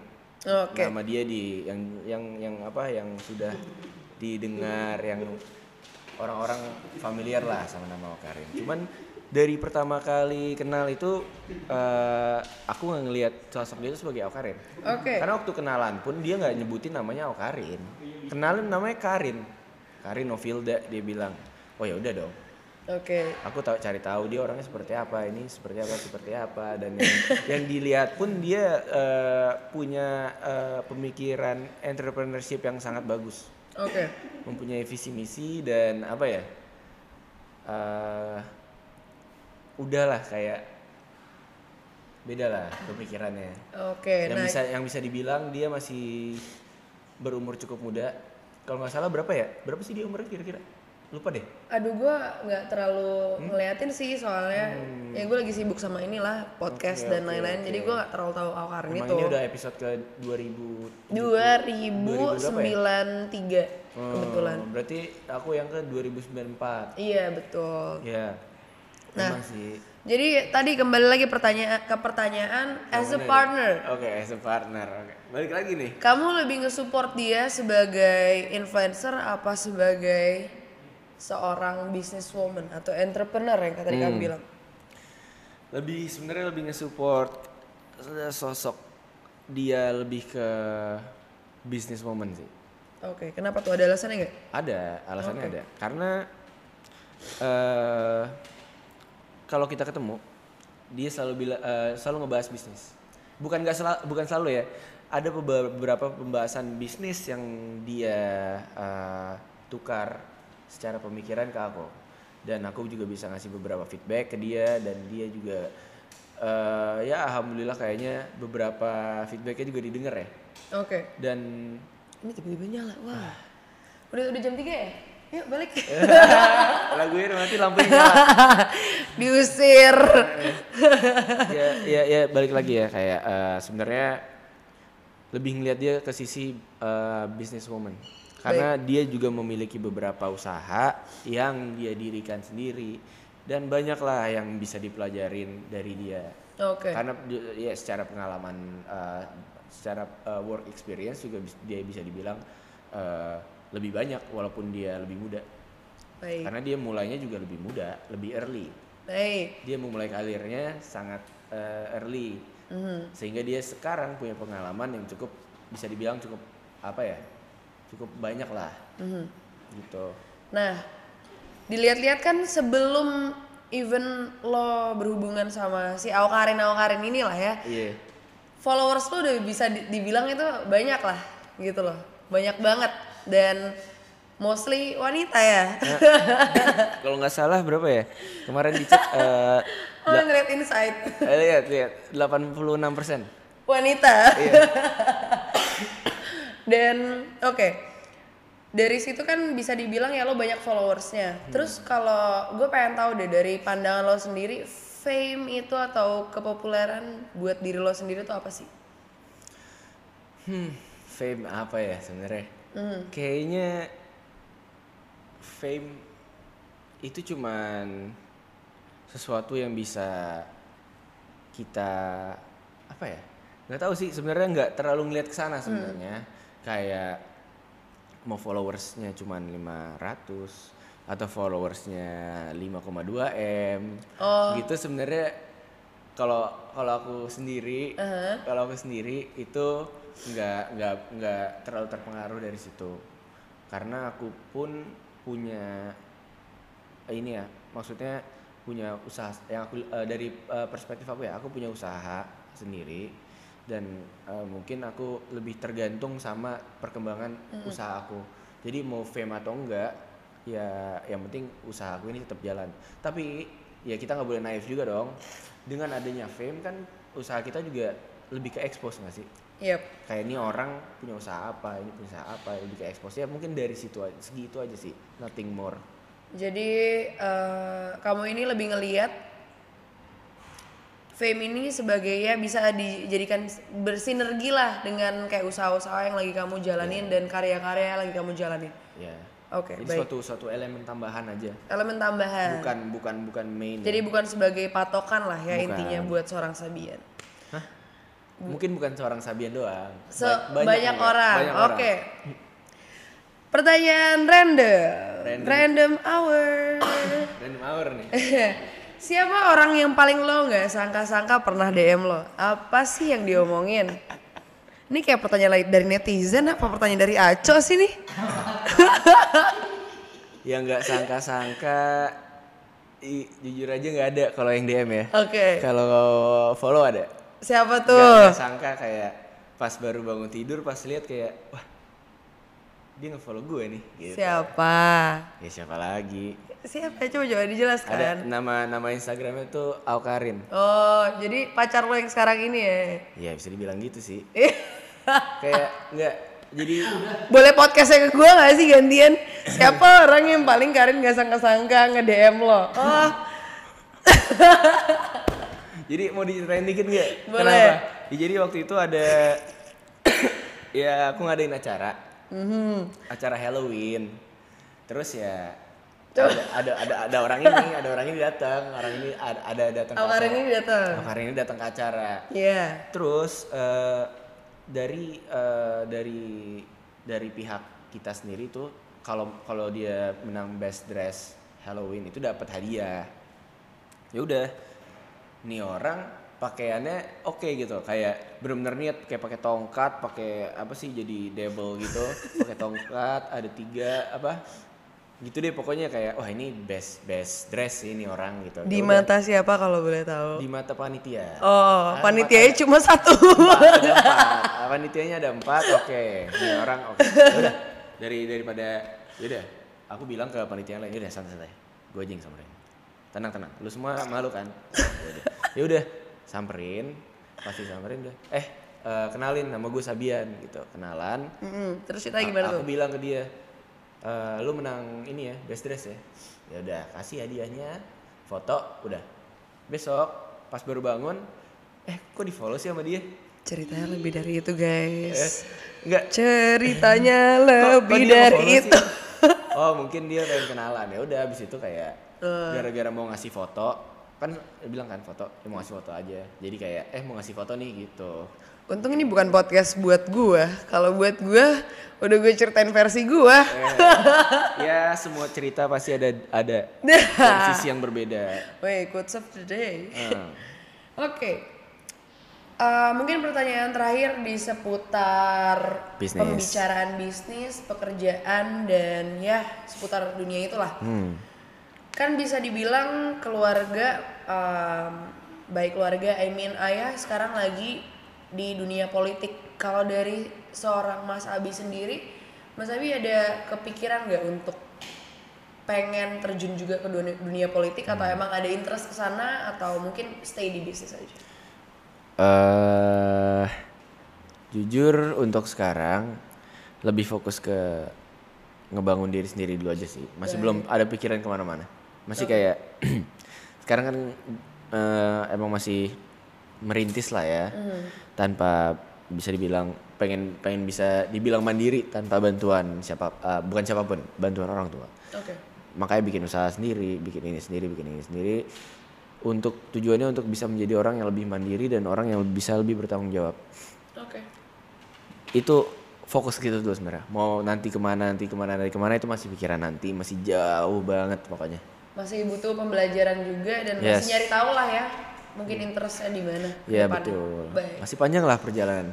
Oke. Nama dia di yang yang yang apa yang sudah didengar yang orang-orang familiar lah sama nama Awkarin. Cuman dari pertama kali kenal itu eh, aku nggak ngelihat sosok dia itu sebagai Awkarin. Oke. Karena waktu kenalan pun dia nggak nyebutin namanya Awkarin. Kenalin namanya Karin. Karin Novilda dia bilang. Oh ya udah dong. Oke. Aku tahu cari tahu dia orangnya seperti apa, ini seperti apa, seperti apa dan yang, yang dilihat pun dia eh, punya eh, pemikiran entrepreneurship yang sangat bagus. Oke. Mempunyai visi misi dan apa ya? eh udahlah kayak beda lah pemikirannya Oke. yang Nah, bisa yang bisa dibilang dia masih berumur cukup muda kalau nggak salah berapa ya berapa sih dia umurnya kira-kira lupa deh aduh gue nggak terlalu Hmm? ngeliatin sih soalnya ya gue lagi sibuk sama inilah podcast Oke, dan lain-lain. Jadi oke. gue nggak terlalu tahu Awkarin Emang itu. ini udah episode ke 2000 2093 kebetulan. Oh, berarti aku yang ke 2094 Iya betul. ya Nah. sih Jadi tadi kembali lagi pertanyaan ke pertanyaan as a partner. oke as a partner oke balik lagi nih Kamu lebih nge-support dia sebagai influencer apa sebagai seorang businesswoman atau entrepreneur yang tadi Hmm. kamu bilang? lebih sebenarnya lebih nge-support sosok dia lebih ke businesswoman sih Oke, kenapa tuh ada alasannya nggak? Ada, alasannya Oke. ada. Karena eh kalau kita ketemu, dia selalu bila, eh, selalu ngebahas bisnis. Bukan nggak selalu, bukan selalu ya. Ada beberapa pembahasan bisnis yang dia eh, tukar secara pemikiran ke aku. Dan aku juga bisa ngasih beberapa feedback ke dia dan dia juga eh, ya alhamdulillah kayaknya beberapa feedbacknya juga didengar ya. Oke. Dan Ini tiba-tiba nyala. Wah. Udah udah jam 3 ya? Yuk balik. lagunya udah mati lampunya nyala. Diusir. ya, ya, ya balik lagi ya kayak eh, sebenarnya lebih ngeliat dia ke sisi eh, businesswoman karena dia juga memiliki beberapa usaha yang dia dirikan sendiri dan banyak lah yang bisa dipelajarin dari dia Oke. karena ya secara pengalaman eh, secara eh, work experience juga bis- dia bisa dibilang eh, lebih banyak walaupun dia lebih muda Baik. karena dia mulainya juga lebih muda lebih early Baik. dia memulai karirnya sangat eh, early Mhm. sehingga dia sekarang punya pengalaman yang cukup bisa dibilang cukup apa ya cukup banyak lah Mhm. gitu Nah, dilihat-lihat kan sebelum even lo berhubungan sama si Awkarin Awkarin inilah ya Iya. followers lo udah bisa di- dibilang itu banyak lah gitu loh banyak banget dan mostly wanita ya Kalau nggak salah berapa ya? Kemarin dicek eh oh ngeliat insight eh, lihat lihat 86 persen. wanita Iya. Dan oke dari situ kan bisa dibilang ya lo banyak followersnya Hmm. terus kalau gue pengen tahu deh dari pandangan lo sendiri fame itu atau kepopuleran buat diri lo sendiri tuh apa sih Hmm, fame apa ya sebenarnya? Hmm. Kayaknya fame itu cuman sesuatu yang bisa kita apa ya? Nggak tahu sih sebenarnya nggak terlalu ngeliat ke sana sebenarnya. Kayak mau followersnya cuman 500 atau followersnya 5,2 m Oh. gitu sebenarnya kalau kalau aku sendiri Uh-huh. kalau aku sendiri itu nggak nggak nggak terlalu terpengaruh dari situ karena aku pun punya ini ya maksudnya punya usaha yang aku eh, dari eh, perspektif aku ya aku punya usaha sendiri dan eh, mungkin aku lebih tergantung sama perkembangan usaha aku. Jadi mau fame atau enggak ya yang penting usaha aku ini tetap jalan. Tapi ya kita nggak boleh naif juga dong. Dengan adanya fame kan usaha kita juga lebih ke expose nggak sih? Yep. kayak ini orang punya usaha apa ini punya usaha apa lebih ke expose. Ya mungkin dari situ aja segitu aja sih. Nothing more. Jadi eh, kamu ini lebih ngeliat fame ini sebagai ya bisa dijadikan bersinergi lah dengan kayak usaha-usaha yang lagi kamu jalanin dan karya-karya yang lagi kamu jalanin. ya Oke, jadi baik. suatu suatu elemen tambahan aja Elemen tambahan. bukan bukan bukan main Jadi ya. bukan sebagai patokan lah ya Bukan. intinya buat seorang Sabian. Hah? mungkin bukan seorang Sabian doang So, Ba- banyak, juga. orang. Banyak Oke. Pertanyaan random. Random. Random hour. random hour nih Siapa orang yang paling lo nggak sangka-sangka pernah DM lo? Apa sih yang diomongin? Ini kayak pertanyaan dari netizen apa pertanyaan dari Aco sih nih? yang nggak sangka-sangka i- jujur aja nggak ada kalau yang DM ya Oke. kalau follow ada Siapa tuh? nggak sangka kayak pas baru bangun tidur pas lihat kayak wah dia nge-follow gue nih gitu. Siapa? ya siapa lagi Siapa? Coba coba dijelaskan. ada nama nama Instagramnya tuh Aukarin Oh, jadi pacar lo yang sekarang ini ya? ya bisa dibilang gitu sih kayak nggak jadi Boleh podcastnya ke gue gak sih gantian? Siapa orang yang paling Karin gak sangka-sangka nge-DM lo? Oh, jadi mau diceritain dikit nggak Boleh. kenapa Ya, jadi waktu itu ada ya aku ngadain acara mhm. acara Halloween terus ya ada, ada ada ada orang ini ada orang ini datang orang ini ada ada datang Oh, ini datang. Oh, Karin ini datang ke acara. Iya. terus eh, dari eh, dari dari pihak kita sendiri tuh kalau kalau dia menang best dress Halloween itu dapat hadiah. Ya udah nih orang pakaiannya oke gitu. Kayak bener-bener niat kayak pakai tongkat pakai apa sih jadi devil gitu. Pakai tongkat ada tiga apa gitu deh pokoknya kayak wah ini best best dress sih ini orang gitu Di Ya udah. mata siapa kalau boleh tahu? di mata panitia Oh, Ah, panitianya cuma satu. empat, ada empat. Ah, Panitianya ada empat, oke. Ini orang oke. Udah dari daripada yaudah, aku bilang ke panitia yang lain, yaudah santai-santai. Gue aja yang samperin. Tenang tenang. Lu semua malu kan? Yaudah. Yaudah, samperin. Pasti samperin udah. Eh, eh, kenalin nama gue Sabian gitu. Kenalan. Mm-mm. Terus kita gimana aku tuh? bilang ke dia, "Eh, lu menang ini ya, best dress ya. Ya udah, kasih hadiahnya, foto, udah. Besok pas baru bangun, eh kok di follow sih sama dia? Ceritanya lebih dari itu, Eh, guys. enggak. Ceritanya Kok- kok lebih dia dari itu. sih? oh mungkin dia pengen kenalan ya udah abis itu kayak Eh. gara-gara mau ngasih foto kan bilang kan foto ya mau ngasih foto aja jadi kayak eh mau ngasih foto nih gitu Untung ini bukan podcast buat gua. Kalau buat gua, udah gue ceritain versi gua. Eh, ya semua cerita pasti ada ada sisi yang berbeda Wait, quotes of the day. Hmm. Oke. Eh, mungkin pertanyaan terakhir di seputar Bisnis. pembicaraan bisnis, pekerjaan dan ya seputar dunia itulah. Hmm. kan bisa dibilang keluarga em, baik keluarga I mean ayah sekarang lagi di dunia politik. Kalau dari seorang Mas Abi sendiri Mas Abi ada kepikiran nggak untuk pengen terjun juga ke dunia, dunia politik? Atau emang ada interest ke sana? Atau mungkin stay di bisnis aja? Eh jujur untuk sekarang lebih fokus ke ngebangun diri sendiri dulu aja sih. Masih belum ada pikiran ke mana-mana. Masih kayak sekarang kan eh, emang masih merintis lah ya, tanpa bisa dibilang pengen pengen bisa dibilang mandiri tanpa bantuan siapa eh, bukan siapa pun bantuan orang tua. oke Makanya bikin usaha sendiri, bikin ini sendiri, bikin ini sendiri. Untuk tujuannya untuk bisa menjadi orang yang lebih mandiri dan orang yang bisa lebih bertanggung jawab oke itu fokus gitu dulu sebenarnya mau nanti ke mana nanti ke mana nanti ke mana itu masih pikiran nanti masih jauh banget pokoknya masih butuh pembelajaran juga dan Yes. masih nyari tahu lah ya mungkin interestnya di mana? Ya depannya. betul. Baik. Masih panjang lah perjalanan.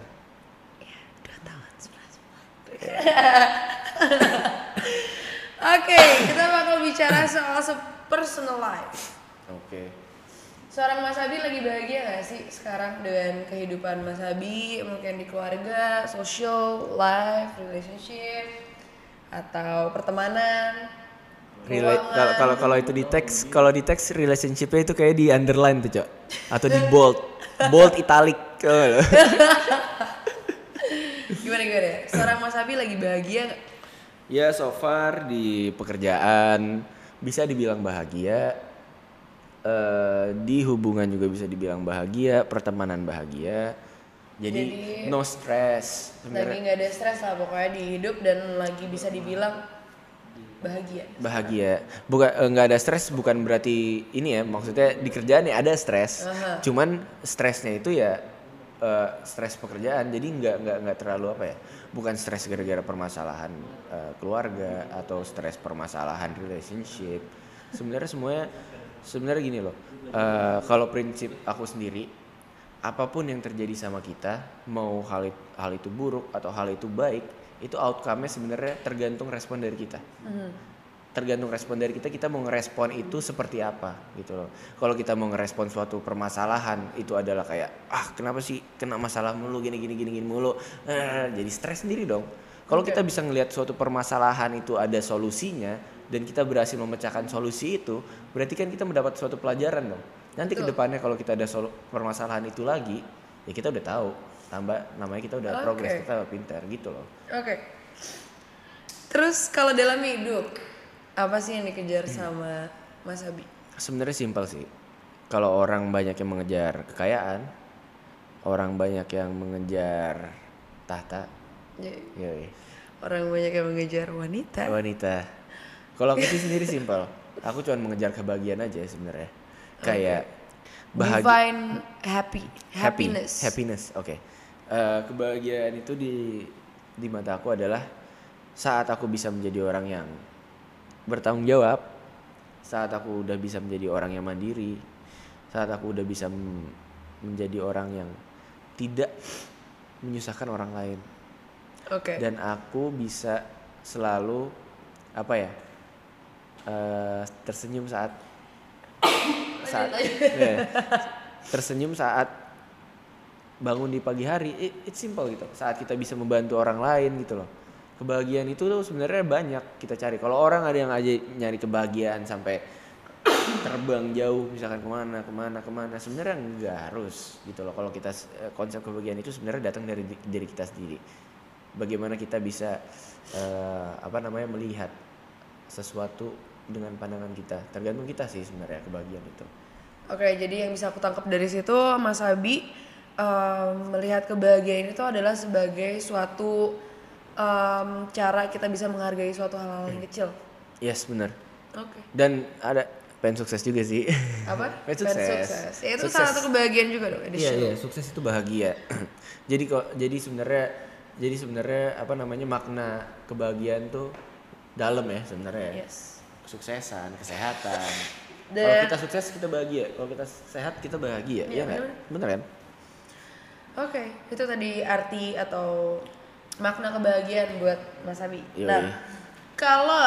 Dua tahun sebelas oke kita bakal bicara soal personal life. Oke. Seorang Mas Abi lagi bahagia gak sih sekarang dengan kehidupan Mas Abi? Mungkin di keluarga social life relationship atau pertemanan? Kalau kalau kalau itu di teks kalau di teks relationshipnya itu kayak di underline tuh cok. Atau di bold. Bold italic. Kalau- gimana gimana? Seorang Mas Abi lagi bahagia ya so far di pekerjaan bisa dibilang bahagia. Eh di hubungan juga bisa dibilang bahagia pertemanan bahagia. Jadi, Jadi- no stress. Sebenarnya lagi nggak ada stres lah pokoknya di hidup dan lagi bisa dibilang bahagia. Bahagia. Bukan eh, nggak ada stres bukan berarti ini ya maksudnya di kerjaan ya ada stres. Aha. cuman stresnya itu ya eh, stres pekerjaan. Jadi nggak nggak nggak terlalu apa ya bukan stres gara-gara permasalahan eh, keluarga atau stres permasalahan relationship. Sebenarnya semuanya sebenarnya gini loh eh, kalau prinsip aku sendiri apa pun yang terjadi sama kita mau hal hal itu buruk atau hal itu baik itu outcome-nya sebenarnya tergantung respon dari kita. Tergantung respon dari kita kita mau ngerespon itu seperti apa gitu loh. Kalau kita mau ngerespon suatu permasalahan itu adalah kayak ah kenapa sih kena masalah mulu gini gini gini gini mulu? Eh, jadi stres sendiri dong. Kalau kita bisa ngelihat suatu permasalahan itu ada solusinya dan kita berhasil memecahkan solusi itu berarti kan kita mendapat suatu pelajaran dong. Nanti ke depannya kalau kita ada permasalahan itu lagi ya kita udah tahu tambah namanya kita udah Oke. progres kita pintar gitu loh oke terus kalau dalam hidup apa sih yang dikejar sama Mas Abi Sebenarnya simpel sih. Kalau orang banyak yang mengejar kekayaan, orang banyak yang mengejar tahta, Jadi, yoi, orang banyak yang mengejar wanita wanita. Kalau aku sih sendiri simpel. Aku cuma mengejar kebahagiaan aja sebenarnya. Kayak bahagia, divine happy happy, happiness happiness. Oke. Eh, kebahagiaan itu di di mata aku adalah saat aku bisa menjadi orang yang bertanggung jawab, saat aku udah bisa menjadi orang yang mandiri, saat aku udah bisa menjadi orang yang tidak menyusahkan orang lain. Oke. Dan aku bisa selalu apa ya eh, tersenyum saat saat ya, tersenyum saat bangun di pagi hari It- it's simple gitu. Saat kita bisa membantu orang lain gitu loh. Kebahagiaan itu tuh sebenarnya banyak kita cari. Kalau orang ada yang aja nyari kebahagiaan sampai terbang jauh misalkan ke mana ke mana ke mana sebenarnya nggak harus gitu loh. Kalau kita eh, konsep kebahagiaan itu sebenarnya datang dari diri kita sendiri. Bagaimana kita bisa eh, apa namanya melihat sesuatu dengan pandangan kita. Tergantung kita sih sebenarnya kebahagiaan itu. Oke, jadi yang bisa aku tangkap dari situ Mas Abi em, melihat kebahagiaan itu adalah sebagai suatu em, cara kita bisa menghargai suatu hal-hal yang kecil. yes benar Oke. dan ada pengen sukses juga sih Apa? pengen Pengen sukses Ya, itu Sukses. salah satu kebahagiaan juga dong. Iya iya sukses itu bahagia. jadi kok jadi sebenarnya jadi sebenarnya apa namanya makna kebahagiaan tuh dalam ya sebenarnya. ya. Yes. Kesuksesan, kesehatan. Dan- Kalau kita sukses kita bahagia, kalau kita sehat kita bahagia, Iya, iya nggak? Bener kan? Oke, itu tadi arti atau makna kebahagiaan buat Mas Abi. Yoi. Nah, kalau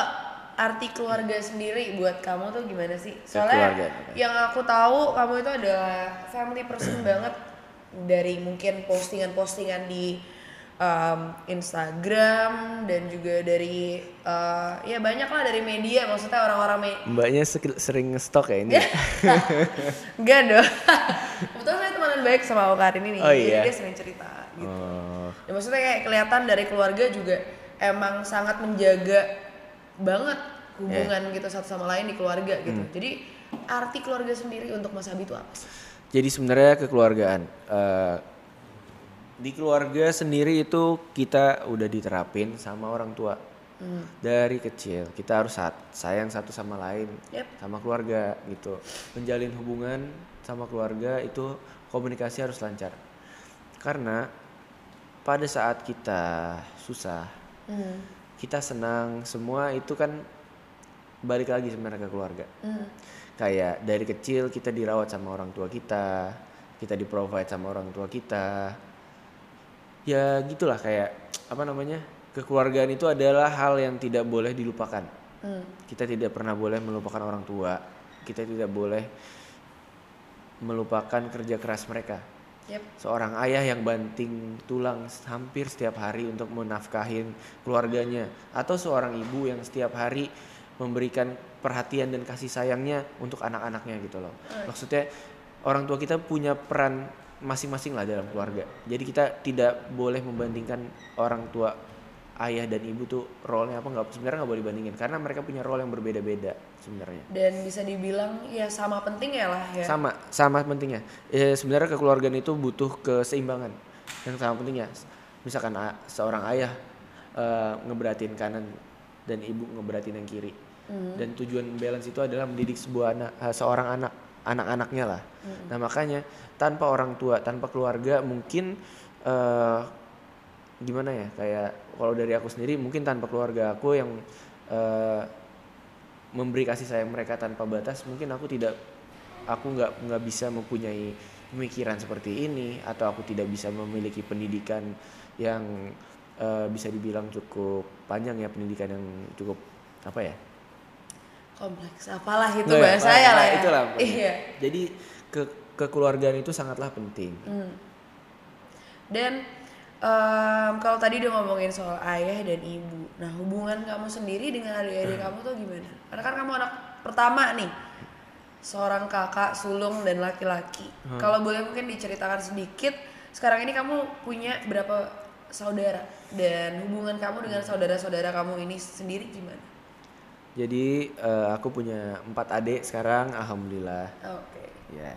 arti keluarga sendiri buat kamu tuh gimana sih? keluarga, Soalnya oke. yang aku tahu kamu itu adalah family person banget dari mungkin postingan-postingan di um, Instagram dan juga dari uh, ya banyak lah dari media maksudnya orang-orang me- Mbaknya sering stok ya ini. Enggak dong. Temenan baik sama Karin ini. Oh, iya? Jadi dia sering cerita gitu. Oh, Ya, maksudnya kayak kelihatan dari keluarga juga emang sangat menjaga banget hubungan gitu satu sama lain di keluarga gitu. Jadi arti keluarga sendiri untuk Mas Abi itu apa sih? Jadi sebenarnya kekeluargaan eh, di keluarga sendiri itu kita udah diterapin sama orang tua dari kecil kita harus saat- sayang satu sama lain Yep. sama keluarga gitu menjalin hubungan sama keluarga itu komunikasi harus lancar. Karena pada saat kita susah Hmm. kita senang semua itu kan balik lagi sebenarnya ke keluarga. Kayak dari kecil kita dirawat sama orang tua kita kita di provide sama orang tua kita. Ya gitulah kayak apa namanya kekeluargaan itu adalah hal yang tidak boleh dilupakan. Hmm. kita tidak pernah boleh melupakan orang tua kita tidak boleh melupakan kerja keras mereka Yep. seorang ayah yang banting tulang hampir setiap hari untuk menafkahin keluarganya atau seorang ibu yang setiap hari memberikan perhatian dan kasih sayangnya untuk anak-anaknya gitu loh. Maksudnya orang tua kita punya peran masing-masing lah dalam keluarga. Jadi kita tidak boleh membandingkan orang tua ayah dan ibu tuh role-nya apa nggak sebenarnya nggak boleh dibandingin. Karena mereka punya role yang berbeda-beda sebenarnya. Dan bisa dibilang ya sama pentingnya lah ya. sama sama pentingnya. Eh, sebenarnya kekeluargaan itu butuh keseimbangan yang sama pentingnya. Misalkan a- seorang ayah eh, ngeberatin kanan dan ibu ngeberatin yang kiri. Dan tujuan balance itu adalah mendidik sebuah anak eh, seorang anak anak-anaknya lah. Nah makanya tanpa orang tua tanpa keluarga mungkin eh, gimana ya kayak kalau dari aku sendiri mungkin tanpa keluarga aku yang eh, memberi kasih sayang mereka tanpa batas mungkin aku tidak aku nggak nggak bisa mempunyai pemikiran seperti ini atau aku tidak bisa memiliki pendidikan yang eh, bisa dibilang cukup panjang ya pendidikan yang cukup apa ya Kompleks. Apalah itu Nggak ya, bahasa saya lah ya. itulah. Iya. jadi ke kekeluargaan itu sangatlah penting Hmm. Dan em, kalau tadi udah ngomongin soal ayah dan ibu. Nah, hubungan kamu sendiri dengan adik-adik kamu tuh gimana? Karena kan kamu anak pertama nih. Seorang kakak sulung dan laki-laki. Kalau boleh mungkin diceritakan sedikit, sekarang ini kamu punya berapa saudara dan hubungan kamu dengan saudara-saudara kamu ini sendiri gimana? jadi eh, aku punya empat adik sekarang alhamdulillah Oke. ya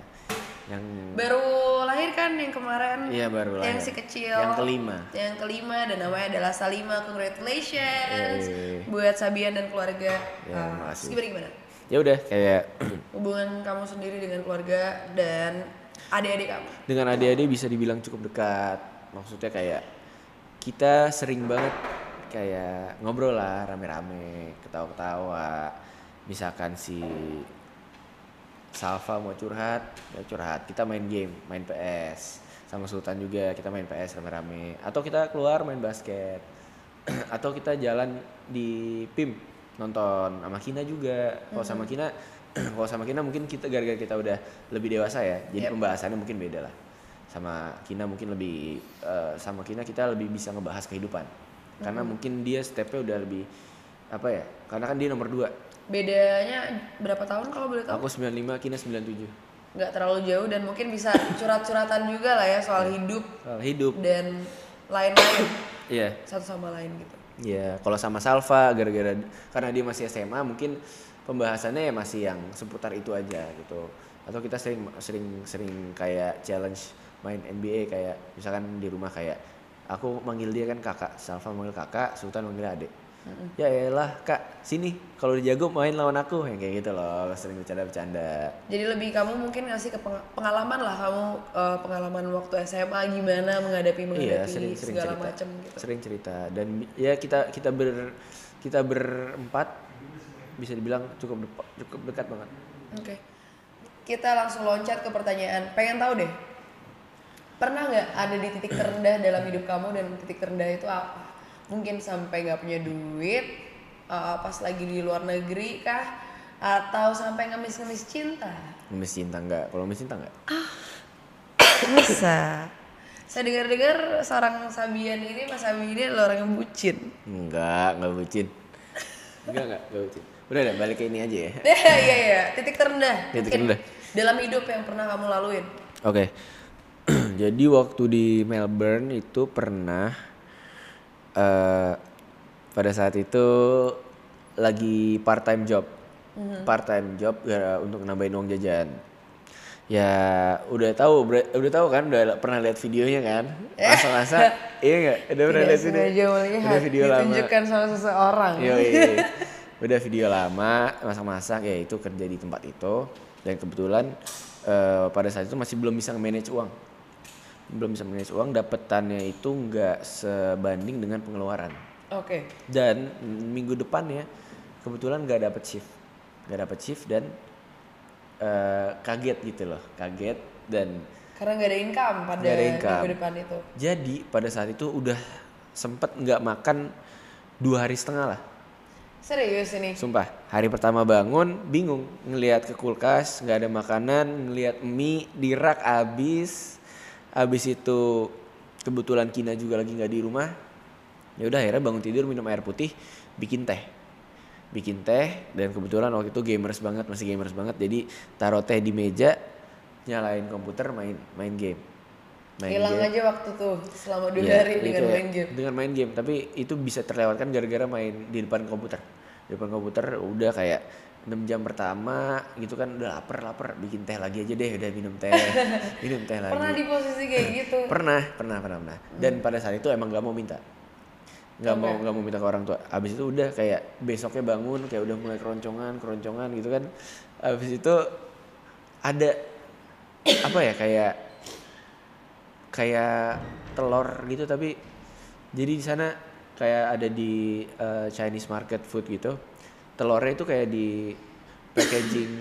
yang Baru lahir kan yang kemarin? Iya, baru Yang lahir. si kecil. Yang kelima. Yang kelima dan namanya adalah Salima. Congratulations Yeay. buat Sabian dan keluarga. Ya, Ah, makasih. gimana gimana? ya udah kayak Hubungan kamu sendiri dengan keluarga dan adik-adik kamu. dengan adik-adik bisa dibilang cukup dekat maksudnya kayak kita sering banget kayak ngobrol lah rame-rame ketawa-ketawa misalkan si Salva mau curhat ya curhat. Kita main game main PS sama Sultan juga kita main PS rame-rame. Atau kita keluar main basket. Atau kita jalan di PIM nonton sama Kina juga. Kalau sama Kina kalau sama Kina mungkin kita gara-gara kita udah lebih dewasa ya jadi Yep. pembahasannya mungkin beda lah. Sama Kina mungkin lebih eh, sama Kina kita lebih bisa ngebahas kehidupan. Karena mungkin dia stepnya udah lebih apa ya karena kan dia nomor dua Bedanya berapa tahun kalau boleh tahu? aku 95 Kina 97 Nggak terlalu jauh dan mungkin bisa curhat-curhatan juga lah ya soal hidup soal hidup dan lain-lain iya satu sama lain gitu. Iya, kalau sama Salva gara-gara karena dia masih SMA mungkin pembahasannya ya masih yang seputar itu aja gitu. Atau kita sering sering sering kayak challenge main NBA kayak misalkan di rumah kayak aku manggil dia kan kakak, Salva manggil kakak, Sultan manggil adik. Ya elah kak, sini kalau udah jago main lawan aku yang kayak gitu loh, sering bercanda-bercanda. Jadi lebih kamu mungkin ngasih ke peng- pengalaman lah kamu eh, pengalaman waktu SMA gimana menghadapi menghadapi Iya, sering sering segala macam gitu. Sering cerita dan ya kita kita ber kita berempat bisa dibilang cukup depa- cukup dekat banget. Oke. Kita langsung loncat ke pertanyaan. Pengen tahu deh. Pernah nggak ada di titik terendah dalam hidup kamu dan titik terendah itu apa? Mungkin sampai nggak punya duit uh, pas lagi di luar negeri kah atau sampai ngemis-ngemis cinta Ngemis cinta enggak? Kalau ngemis cinta enggak? bisa saya dengar-dengar seorang Sabian ini Mas Sabi ini adalah orang yang bucin Enggak, enggak bucin. Enggak, enggak, enggak bucin. Udah deh, balik ke ini aja ya. iya iya iya titik terendah Titik Mungkin terendah. dalam hidup yang pernah kamu laluin Oke. Jadi waktu di Melbourne itu pernah eh pada saat itu lagi part time job. Part time job ya, untuk nambahin uang jajan. Ya udah tahu udah tahu kan udah pernah lihat videonya kan? Masa-masa iya enggak? Udah pernah lihat video? Udah video lama. ditunjukkan sama seseorang Iya, Udah video lama masak-masak ya itu kerja di tempat itu dan kebetulan eh, pada saat itu masih belum bisa manage uang. Belum bisa manage uang, dapetannya itu nggak sebanding dengan pengeluaran. oke Dan minggu depannya kebetulan nggak dapet shift. Nggak dapet shift dan eh, kaget gitu loh, kaget dan karena nggak ada income pada ada income. minggu depan itu jadi pada saat itu udah sempet nggak makan dua hari setengah lah. serius ini Sumpah, hari pertama bangun bingung ngelihat ke kulkas nggak ada makanan, ngelihat mie di rak abis, abis itu kebetulan Kina juga lagi nggak di rumah. Ya udah akhirnya bangun tidur minum air putih, bikin teh, bikin teh dan kebetulan waktu itu gamers banget masih gamers banget jadi taruh teh di meja, nyalain komputer main main game. Main hilang game. aja waktu tuh selama dua Iya, hari dengan ya, main game Dengan main game, tapi itu bisa terlewatkan gara-gara main di depan komputer. Di depan komputer udah kayak 6 jam pertama gitu kan udah lapar lapar bikin teh lagi aja deh udah minum teh. Minum teh lagi. Pernah di posisi kayak gitu? Pernah pernah pernah pernah. Dan pada saat itu emang gak mau minta. Nggak mau nggak mau minta ke orang tua. Abis itu udah kayak besoknya bangun kayak udah mulai keroncongan keroncongan gitu kan. Abis itu ada apa ya kayak kayak telur gitu tapi jadi di sana kayak ada di eh, Chinese market food gitu telurnya itu kayak di packaging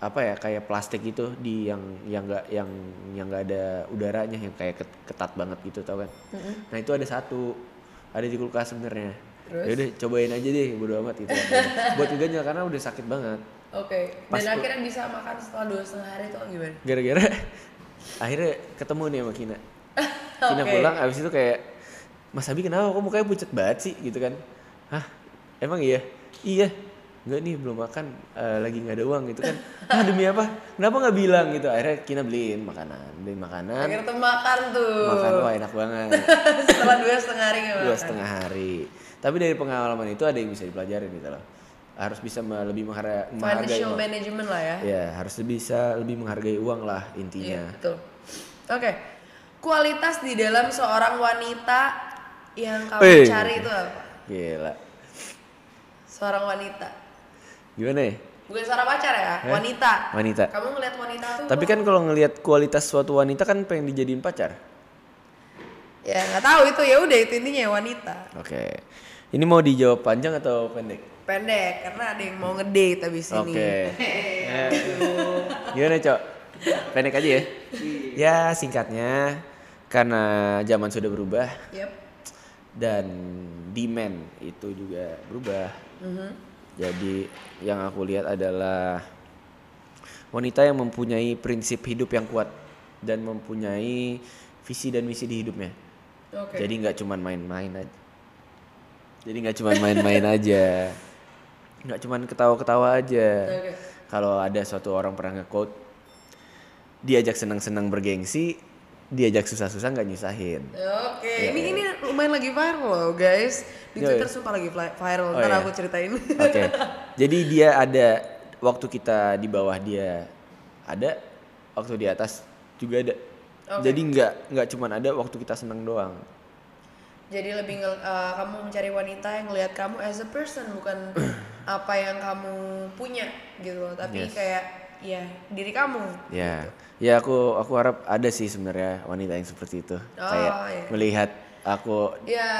apa ya kayak plastik gitu di yang yang enggak yang yang enggak ada udaranya yang kayak ket- ketat banget gitu tau kan? Nah itu ada satu ada di kulkas sebenarnya. Ya udah cobain aja deh bodo amat gitu. Buat enggaknya karena udah sakit banget. Oke Pas dan akhirnya bisa makan setelah dua setengah hari itu gimana? Gara-gara akhirnya ketemu nih sama Kina. Kina pulang abis itu kayak Mas Abi kenapa? Kok mukanya pucat banget sih? Gitu kan. Hah? Emang iya? Iya Enggak nih belum makan eh, lagi nggak ada uang gitu kan. Ah demi apa? Kenapa nggak bilang? Gitu. Akhirnya Kina beliin makanan beliin makanan. Akhirnya tuh makan tuh. Makan wah enak banget. Setelah dua setengah hari nggak dua makan. setengah hari. Tapi dari pengalaman itu ada yang bisa dipelajarin gitu loh. Harus bisa lebih menghargai, financial uang. management lah ya. Ya harus bisa lebih menghargai uang lah Iya, intinya betul. Oke. Kualitas di dalam seorang wanita yang kamu Wih. cari itu apa? gila. Seorang wanita. Gimana ya Bukan seorang pacar ya, Eh? wanita. Wanita. Kamu ngeliat wanita tuh Tapi kan kalau ngelihat kualitas suatu wanita kan pengen dijadiin pacar. ya nggak tahu itu ya udah itu intinya ya, wanita. Oke. Ini mau dijawab panjang atau pendek? Pendek karena ada yang mau ngedate abis ini. Oke. Gimana, Cok? Pendek aja ya. Ya, singkatnya karena zaman sudah berubah Yep. dan demand itu juga berubah. Jadi yang aku lihat adalah wanita yang mempunyai prinsip hidup yang kuat dan mempunyai visi dan misi di hidupnya. Oke. Jadi nggak cuman main-main aja. Jadi nggak cuman main-main aja. Nggak cuman ketawa-ketawa aja. Oke. Kalau ada suatu orang pernah nge-quote diajak senang-senang bergengsi, diajak susah-susah nggak nyusahin. Oke, ini ini lumayan lagi viral loh guys. Di Twitter iya. sumpah lagi viral. Oh, Ntar iya. aku ceritain. Oke. Jadi dia ada waktu kita di bawah dia ada, waktu di atas juga ada. Oke. Jadi nggak nggak cuman ada waktu kita senang doang. Jadi lebih eh, kamu mencari wanita yang ngelihat kamu as a person bukan apa yang kamu punya gitu loh, tapi Yes. kayak ya diri kamu. Ya, ya aku aku harap ada sih sebenarnya wanita yang seperti itu. Kayak iya. melihat aku Ya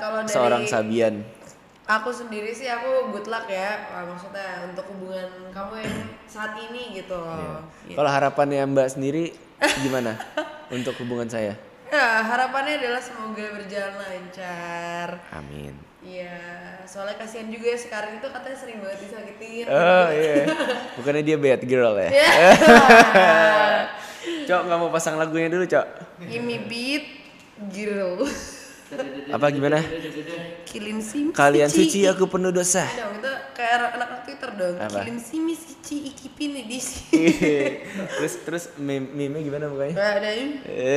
kalau dari seorang Sabian. aku sendiri sih aku good luck ya, maksudnya untuk hubungan kamu yang saat ini gitu loh. Ya. Kalau harapannya Mbak sendiri gimana untuk hubungan saya? Ya harapannya adalah semoga berjalan lancar. Amin. Iya, soalnya kasihan juga ya sekarang itu katanya sering banget disakitin. Oh iya. Bukannya dia bad girl ya? Ya. Cok nggak mau pasang lagunya dulu, Cok. Gimme beat, girl. Apa gimana? Kilin sim. Kalian suci, aku penuh dosa. dong, itu kayak anak-anak Twitter dong. Apa? Kilin simi sici ikipin di terus terus meme meme gimana mukanya? Ada ini.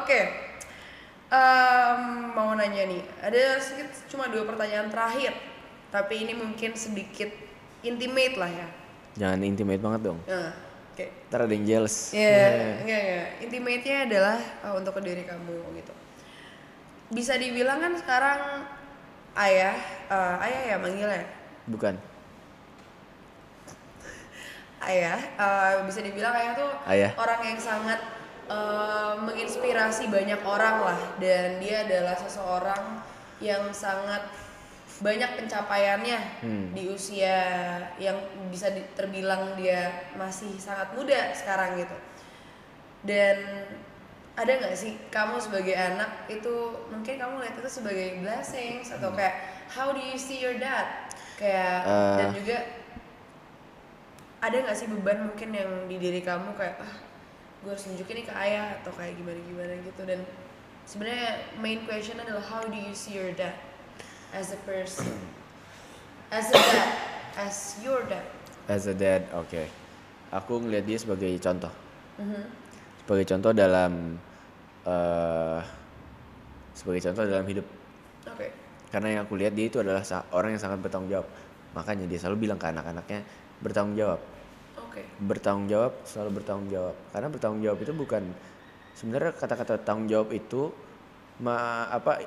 Oke. Em, mau nanya nih, ada sedikit cuma dua pertanyaan terakhir. Tapi ini mungkin sedikit intimate lah ya. Jangan intimate banget dong. Nah, oke. Ntar ada yang jealous. Iya, enggak enggak. Intimate-nya adalah uh, untuk ke diri kamu gitu. Bisa dibilang kan sekarang ayah, uh, ayah ya manggilnya. Bukan. Ayah, uh, bisa dibilang ayah tuh Ayah. orang yang sangat uh, menginspirasi banyak orang lah dan dia adalah seseorang yang sangat banyak pencapaiannya Hmm. di usia yang bisa di- terbilang dia masih sangat muda sekarang gitu. Dan ada nggak sih kamu sebagai anak itu mungkin kamu lihat itu sebagai blessings atau kayak how do you see your dad kayak Eh. dan juga ada nggak sih beban mungkin yang di diri kamu kayak ah gue harus nunjukin nih ke ayah atau kayak gimana gimana gitu dan sebenarnya main question adalah how do you see your dad as a person as a dad as your dad As a dad, oke. Aku ngeliat dia sebagai contoh. Mhm. Sebagai contoh dalam eh sebagai contoh dalam hidup. oke Karena yang aku lihat dia itu adalah orang yang sangat bertanggung jawab. Makanya dia selalu bilang ke anak-anaknya bertanggung jawab. Oke Bertanggung jawab, selalu bertanggung jawab. Karena bertanggung jawab itu bukan sebenarnya kata-kata tanggung jawab itu ma apa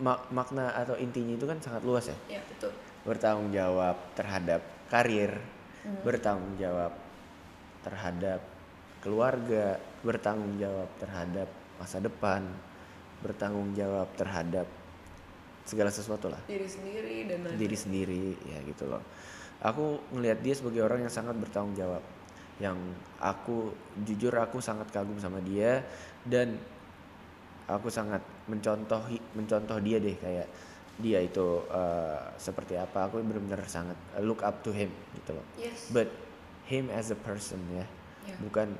ma- makna atau intinya itu kan sangat luas ya. ya betul bertanggung jawab terhadap karir, bertanggung jawab terhadap keluarga, bertanggung jawab terhadap masa depan, bertanggung jawab terhadap segala sesuatu lah diri sendiri dan lain diri sendiri ya gitu loh. Aku ngelihat dia sebagai orang yang sangat bertanggung jawab. Yang aku jujur aku sangat kagum sama dia dan aku sangat mencontohi mencontoh dia deh kayak dia itu eh, seperti apa aku benar-benar sangat look up to him gitu loh. yes But him as a person ya. Ya. Bukan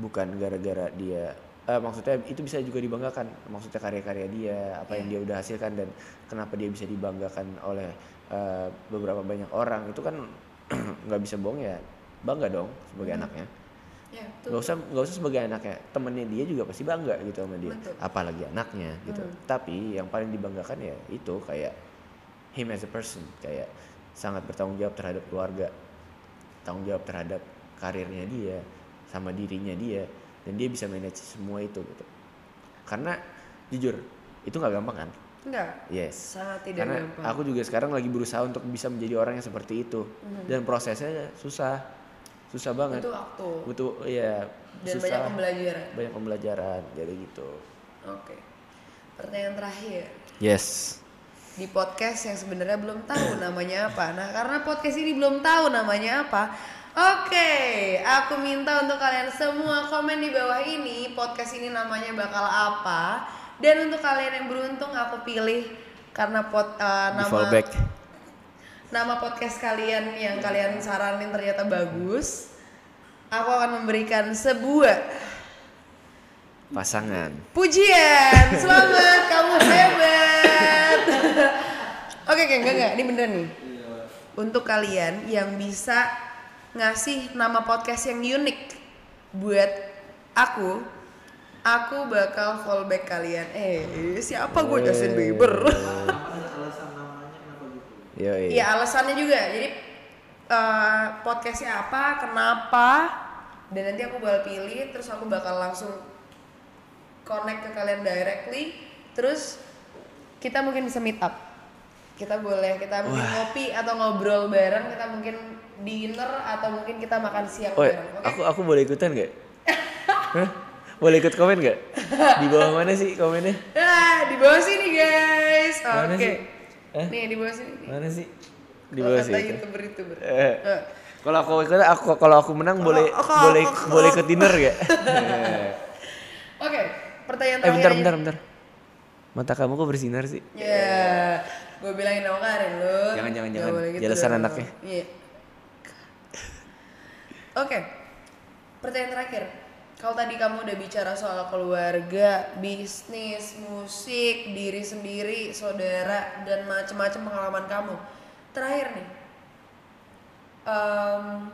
bukan gara-gara dia eh, maksudnya itu bisa juga dibanggakan. Maksudnya karya-karya dia, apa yang Ya. dia udah hasilkan dan kenapa dia bisa dibanggakan oleh eh, beberapa banyak orang itu kan nggak bisa bohong ya. Bangga dong sebagai Hmm. anaknya. ya betul Gak usah nggak usah sebagai anaknya, temennya dia juga pasti bangga gitu sama dia. Betul. Apalagi anaknya gitu. Hmm. Tapi yang paling dibanggakan ya itu kayak him as a person, kayak sangat bertanggung jawab terhadap keluarga, tanggung jawab terhadap karirnya dia, sama dirinya dia, dan dia bisa manage semua itu gitu. Karena jujur itu nggak gampang kan? Enggak. Yes. sangat tidak Karena gampang aku juga sekarang lagi berusaha untuk bisa menjadi orang yang seperti itu, Mhm. dan prosesnya susah, susah banget. Butuh waktu. Butuh iya dan susah. banyak pembelajaran. Banyak pembelajaran jadi gitu. Oke. Pertanyaan terakhir. Yes. Di podcast yang sebenarnya belum tahu namanya apa. Nah, karena podcast ini belum tahu namanya apa. Oke, aku minta untuk kalian semua komen di bawah ini podcast ini namanya bakal apa. Dan untuk kalian yang beruntung aku pilih karena pot di nama fallback nama podcast kalian yang kalian saranin ternyata bagus. Aku akan memberikan sebuah pasangan Pujian, selamat, kamu hebat. Oke, oke, enggak enggak, ini beneran nih. Untuk kalian yang bisa ngasih nama podcast yang unik buat aku, aku bakal fallback kalian. Eh, siapa gue Justin Bieber? kenapa gitu yo Iya, alasannya juga. Jadi eh, podcastnya apa, kenapa, dan nanti aku bakal pilih, terus aku bakal langsung connect ke kalian directly, terus kita mungkin bisa meet up. Kita boleh, kita mungkin ngopi atau ngobrol bareng, kita mungkin dinner atau mungkin kita makan siang oh bareng. Oke? aku aku boleh ikutan gak Hah? Boleh ikut komen gak di bawah mana sih komennya Nah, di bawah sini guys. Oke. Eh? Nih di bawah sini. mana sih di Kalau bawah kata sih youtuber youtuber. Eh. Eh. kalau aku ikut aku kalau aku menang boleh oh, boleh kalau- boleh ikut dinner gak Oke, pertanyaan eh terakhir. bentar aja. bentar bentar Mata kamu kok bersinar sih? Ya, gue bilangin sama Karin lu. Jangan, jangan, jangan. boleh gitu Jelasan dong. anaknya. Iya. Oke, pertanyaan terakhir. Kalau tadi kamu udah bicara soal keluarga, bisnis, musik, diri sendiri, saudara, dan macam-macam pengalaman kamu. Terakhir nih, em,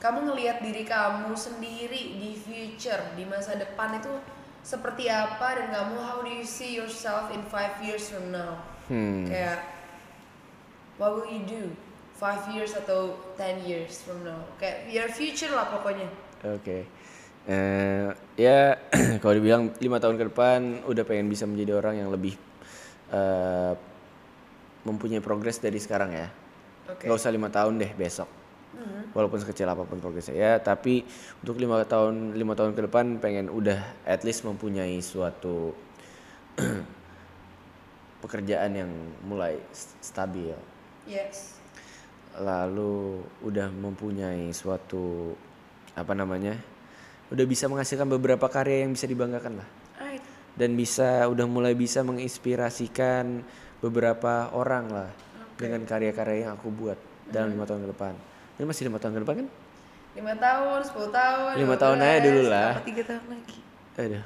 kamu ngelihat diri kamu sendiri di future, di masa depan itu seperti apa dan kamu how do you see yourself in five years from now? Hmm. Kayak what will you do five years atau 10 years from now? Kayak your future lah pokoknya. Oke. Eh, ya kalau dibilang lima tahun ke depan udah pengen bisa menjadi orang yang lebih eh, mempunyai progres dari sekarang ya. Oke. Gak usah lima tahun deh besok. Walaupun sekecil apa pun progresnya ya, tapi untuk lima tahun lima tahun ke depan pengen udah at least mempunyai suatu pekerjaan yang mulai stabil. Yes. lalu udah mempunyai suatu apa namanya udah bisa menghasilkan beberapa karya yang bisa dibanggakan lah. Dan bisa udah mulai bisa menginspirasikan beberapa orang lah dengan karya-karya yang aku buat dalam lima tahun ke depan. Ini masih lima tahun ke depan kan? Lima tahun, 10 tahun, Lima tahun aja 15, dulu lah. Tiga tahun lagi? aduh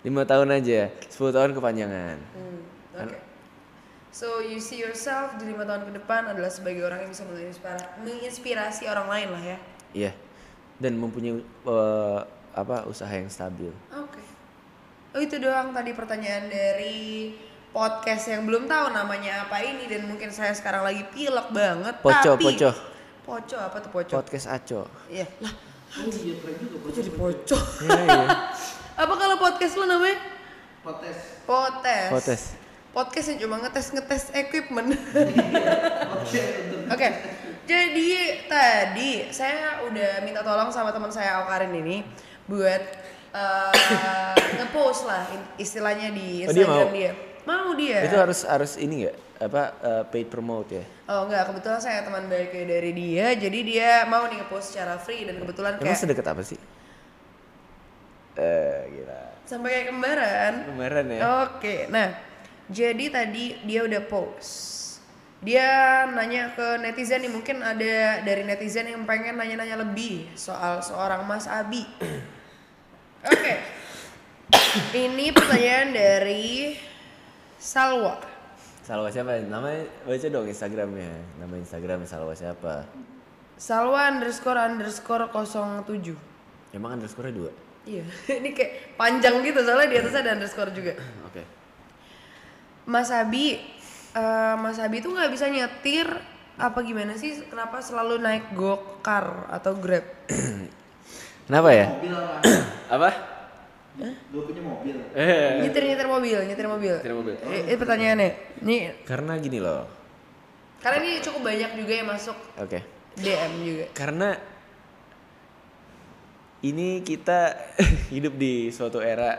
lima tahun aja 10 tahun kepanjangan. Hmm, Oke. So you see yourself di lima tahun ke depan adalah sebagai orang yang bisa menginspirasi, menginspirasi orang lain lah ya. iya. Dan mempunyai eh, apa usaha yang stabil Oke. Oh itu doang tadi pertanyaan dari podcast yang belum tahu namanya apa ini dan mungkin saya sekarang lagi pilek banget. Poco, tapi poco. Poco apa tuh poco? podcast Aco Iya. Lah, Oh iya juga jadi poco? Iya, iya. apa kalau podcast lu namanya? Potes. Potes. Potes. Podcast yang cuma ngetes ngetes equipment. Oke Oke, jadi tadi saya udah minta tolong sama teman saya Aukarin ini buat eh, ngepost lah istilahnya di Oh, dia Instagram mau? dia. Mau dia. Itu harus harus ini nggak apa eh, paid promote ya? Oh enggak, kebetulan saya teman baiknya dari dia, jadi dia mau nih ngepost secara free dan kebetulan Emang kayak sedekat apa sih? Eh gila. sampai kayak kembaran. Kemarin ya. Oke, nah jadi tadi dia udah post. Dia nanya ke netizen nih mungkin ada dari netizen yang pengen nanya-nanya lebih soal seorang Mas Abi. Oke, ini pertanyaan dari Salwa. Salwa siapa? Namanya baca dong Instagramnya. Nama Instagram Salwa siapa? Salwa underscore underscore 07. Emang underscore dua? Iya, ini kayak panjang gitu soalnya di atasnya ada underscore juga. Oke. Mas Abi, eh, Mas Abi tuh nggak bisa nyetir apa gimana sih? Kenapa selalu naik gokar atau grab? Kenapa ya? apa? Gue punya mobil. Eh. nyetir nyetir mobil, nyetir mobil. Nyetir mobil. Eh, Ini pertanyaannya. Nih, Karena gini loh. karena ini cukup banyak juga yang masuk Oke. DM juga. Karena ini kita hidup di suatu era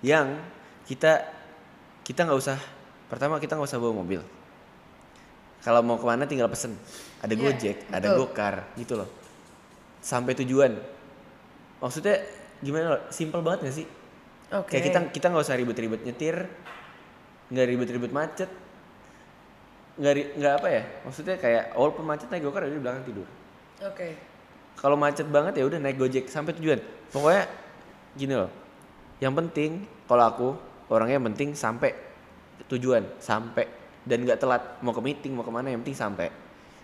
yang kita kita nggak usah pertama kita nggak usah bawa mobil. Kalau mau ke mana tinggal pesen. Ada Iya, Gojek, ada betul. Gokar gitu loh. Sampai tujuan. Maksudnya gimana loh? Simple banget gak sih? Oke. Kayak kita kita nggak usah ribet-ribet nyetir, nggak ribet-ribet macet, nggak nggak apa ya? Maksudnya kayak walaupun macet naik gokar ada di belakang tidur. Oke. Kalau macet banget ya udah naik gojek sampai tujuan. Pokoknya gini loh. Yang penting kalau aku orangnya yang penting sampai tujuan, sampai dan nggak telat mau ke meeting mau ke mana yang penting sampai.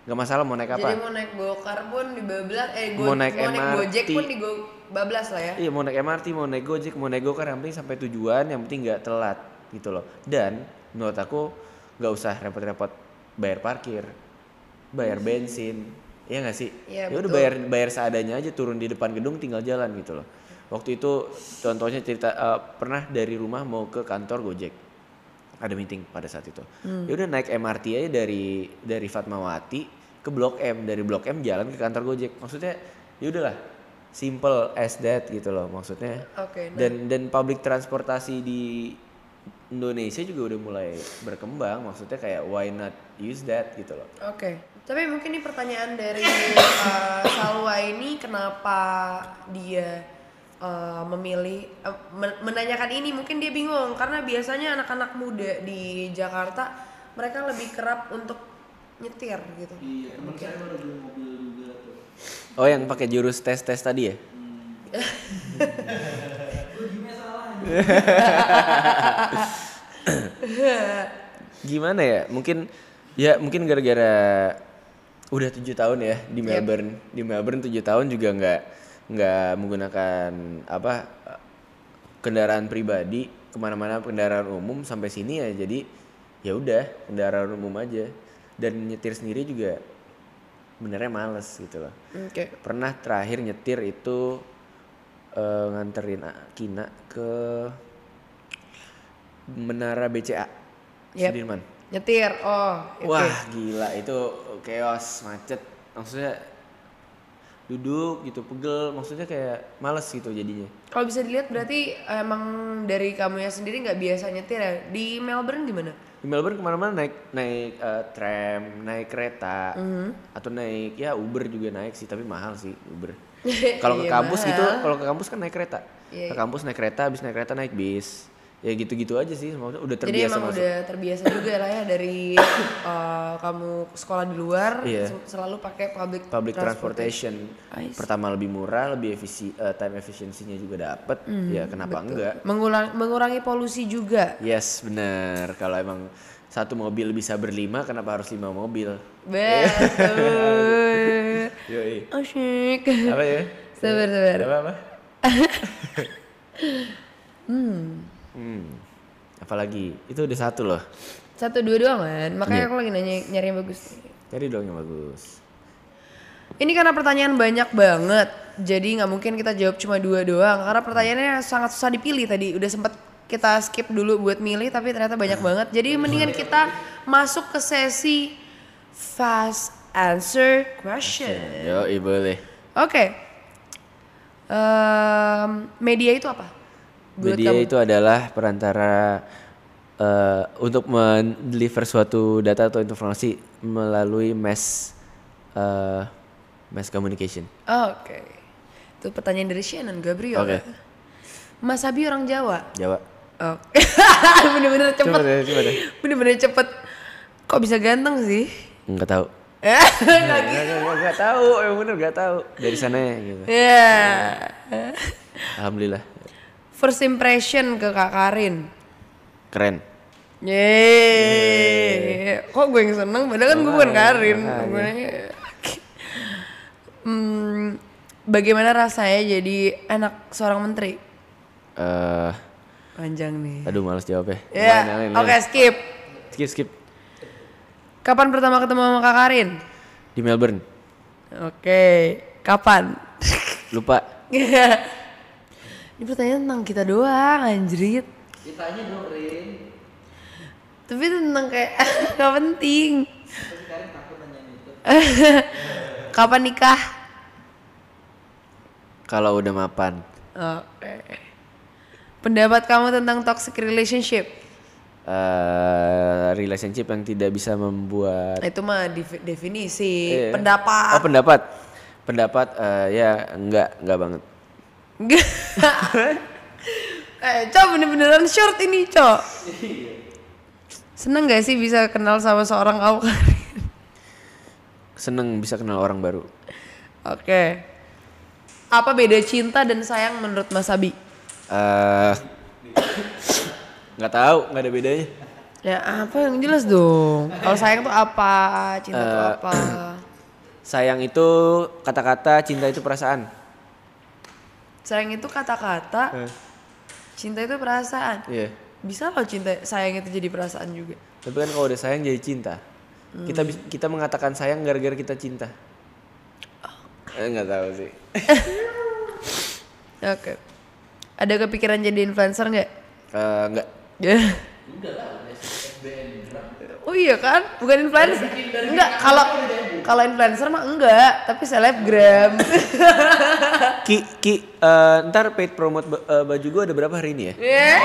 Nggak masalah mau naik Jadi apa. mau naik gokar pun di bablas, eh go, Mau naik gojek MRT. pun di go, bablas lah ya. Iya mau naik MRT, mau naik Gojek, mau naik Gokar yang penting sampai tujuan, yang penting nggak telat gitu loh. Dan menurut aku nggak usah repot-repot bayar parkir, bayar bensin, iya nggak sih? Iya, ya udah bayar bayar seadanya aja turun di depan gedung tinggal jalan gitu loh. Waktu itu contohnya cerita eh, pernah dari rumah mau ke kantor Gojek. Ada meeting pada saat itu. Hmm. Ya udah naik MRT aja dari dari Fatmawati ke Blok M, dari Blok M jalan ke kantor Gojek. Maksudnya ya udahlah simple as that gitu loh maksudnya. Oke. nah. Dan dan public transportasi di Indonesia juga udah mulai berkembang. Maksudnya kayak why not use that gitu loh. Oke, tapi mungkin ini pertanyaan dari uh, Salwa ini kenapa dia eh, memilih men- menanyakan ini mungkin dia bingung karena biasanya anak-anak muda di Jakarta mereka lebih kerap untuk nyetir gitu. Iya, teman saya baru beli mobil. Oh yang pakai jurus tes tes tadi ya? Gimana ya? Mungkin ya mungkin gara-gara udah tujuh tahun ya di Melbourne. Di Melbourne tujuh tahun juga nggak nggak menggunakan apa kendaraan pribadi ke mana-mana kendaraan umum sampai sini ya jadi ya udah kendaraan umum aja dan nyetir sendiri juga benernya males gitu loh. Oke. Pernah terakhir nyetir itu eh, nganterin Kina ke Menara BCA Yep. Sudirman. Nyetir. Oh, oke. Wah gila itu chaos macet maksudnya duduk gitu pegel maksudnya kayak males gitu jadinya. Kalau bisa dilihat berarti emang dari kamu ya sendiri nggak biasa nyetir ya. Di Melbourne gimana? Di Melbourne ke mana-mana naik naik eh, tram, naik kereta, Mhm. atau naik ya Uber juga naik sih tapi mahal sih Uber. Kalau ke Iya, kampus gitu, kalau ke kampus kan naik kereta. Iya, Ke kampus naik kereta, habis naik kereta naik bis. Ya gitu-gitu aja sih, maksudnya udah Jadi terbiasa emang masuk. udah terbiasa juga lah ya dari uh, kamu sekolah di luar Iya. se- selalu pakai public Public transportation. See. Pertama lebih murah, lebih efisi, eh, time efficiency-nya juga dapet. ya kenapa enggak? Mengulang, mengurangi polusi juga. Yes, bener. Kalau emang satu mobil bisa berlima, kenapa harus lima mobil? Betul. Yoi. Asyik. Apa ya? Sabar, sabar. Apa apa? hmm. Apalagi itu udah satu loh. Satu dua doang kan. Makanya Iya. aku lagi nanya nyari yang bagus. Cari dong yang bagus. Ini karena pertanyaan banyak banget. Jadi nggak mungkin kita jawab cuma dua doang. Karena pertanyaannya sangat susah dipilih tadi. Udah sempet kita skip dulu buat milih tapi ternyata banyak banget. Jadi mendingan kita masuk ke sesi fast answer question. Yo, boleh. Oke. Em, media itu apa? Buat Media kamu. itu adalah perantara eh, untuk mendeliver suatu data atau informasi melalui mass eh, mass communication. Oke. Itu pertanyaan dari Shannon Gabriel. Oke. Mas Abi orang Jawa. Jawa. Oke. Bener-bener cepet. Coba deh, coba deh. Bener-bener cepet. Kok bisa ganteng sih? Enggak tahu. Enggak, enggak tahu, emang bener enggak tahu. Dari sana ya gitu. Ya. Alhamdulillah. First impression ke Kak Karin. Keren. Yeay. Kok gue yang seneng? Padahal kan gue bukan Karin. Gue- Hmm, bagaimana rasanya jadi anak seorang menteri? Eh, Panjang nih. aduh males jawab ya. Ya, oke skip. Skip, skip. Kapan pertama ketemu sama Kak Karin? Di Melbourne. Oke, kapan? Lupa. Ini pertanyaan tentang kita doang, anjrit. Ditanya dong, Rin. Tapi tentang kayak gak penting. Kapan nikah? Kalau udah mapan. Oke. Pendapat kamu tentang toxic relationship? eh relationship yang tidak bisa membuat itu mah defi- definisi, Iya. pendapat. Oh, pendapat. Pendapat eh, ya enggak, enggak banget. Enggak. eh, Cok bener-beneran short ini, Cok. Seneng gak sih bisa kenal sama seorang kamu Seneng bisa kenal orang baru. Oke. Apa beda cinta dan sayang menurut Mas Abi? eh nggak tahu, nggak ada bedanya. Ya apa yang jelas dong. Kalau sayang tuh apa? Cinta tuh Eh, apa? Sayang itu kata-kata, cinta itu perasaan. Sayang itu kata-kata, Eh, cinta itu perasaan. Iya. Bisa loh cinta sayang itu jadi perasaan juga. Tapi kan kalau udah sayang jadi cinta. Kita bis- kita mengatakan sayang gara-gara kita cinta. Eh, nggak tahu sih. Oke. Ada kepikiran jadi influencer nggak? Eh, nggak. Ya. Oh iya kan? Bukan influencer. Enggak, kalau kalau influencer mah enggak, tapi selebgram. Ki, Ki, eh, ntar paid promote ba- eh, baju gue ada berapa hari ini ya? Ya.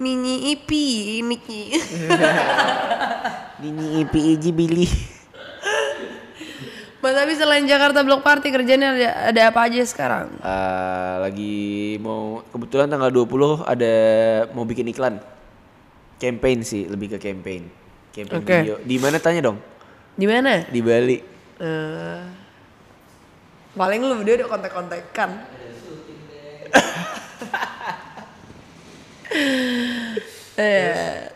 Nini Ipi, Niki. Nini ipi iji bilih. Mas Abi selain Jakarta Block Party kerjanya ada, ada apa aja sekarang? Eh, lagi mau kebetulan tanggal 20 ada mau bikin iklan. Campaign sih, lebih ke campaign. Campaign Oke. video. Di mana tanya dong? Di mana? Di Bali. Eh, paling lu berdua udah kontak-kontakan. eh.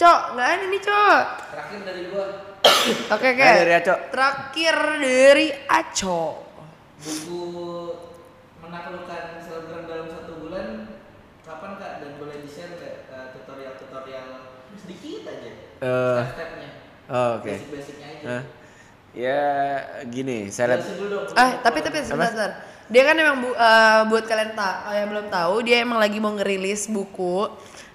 Cok, nggak ada nih cok. Terakhir dari gua Oke oke. Dari Aco. Terakhir dari Aco. buku menaklukkan selebgram dalam satu bulan kapan kak dan boleh di share nggak eh, tutorial-tutorial sedikit aja Eh, step-stepnya oh, oke. basic-basicnya aja Hah? Ya gini, saya lihat Ah, tapi tapi sebentar, sebentar. Dia kan emang bu- eh, buat kalian tak yang belum tahu, dia emang lagi mau ngerilis buku.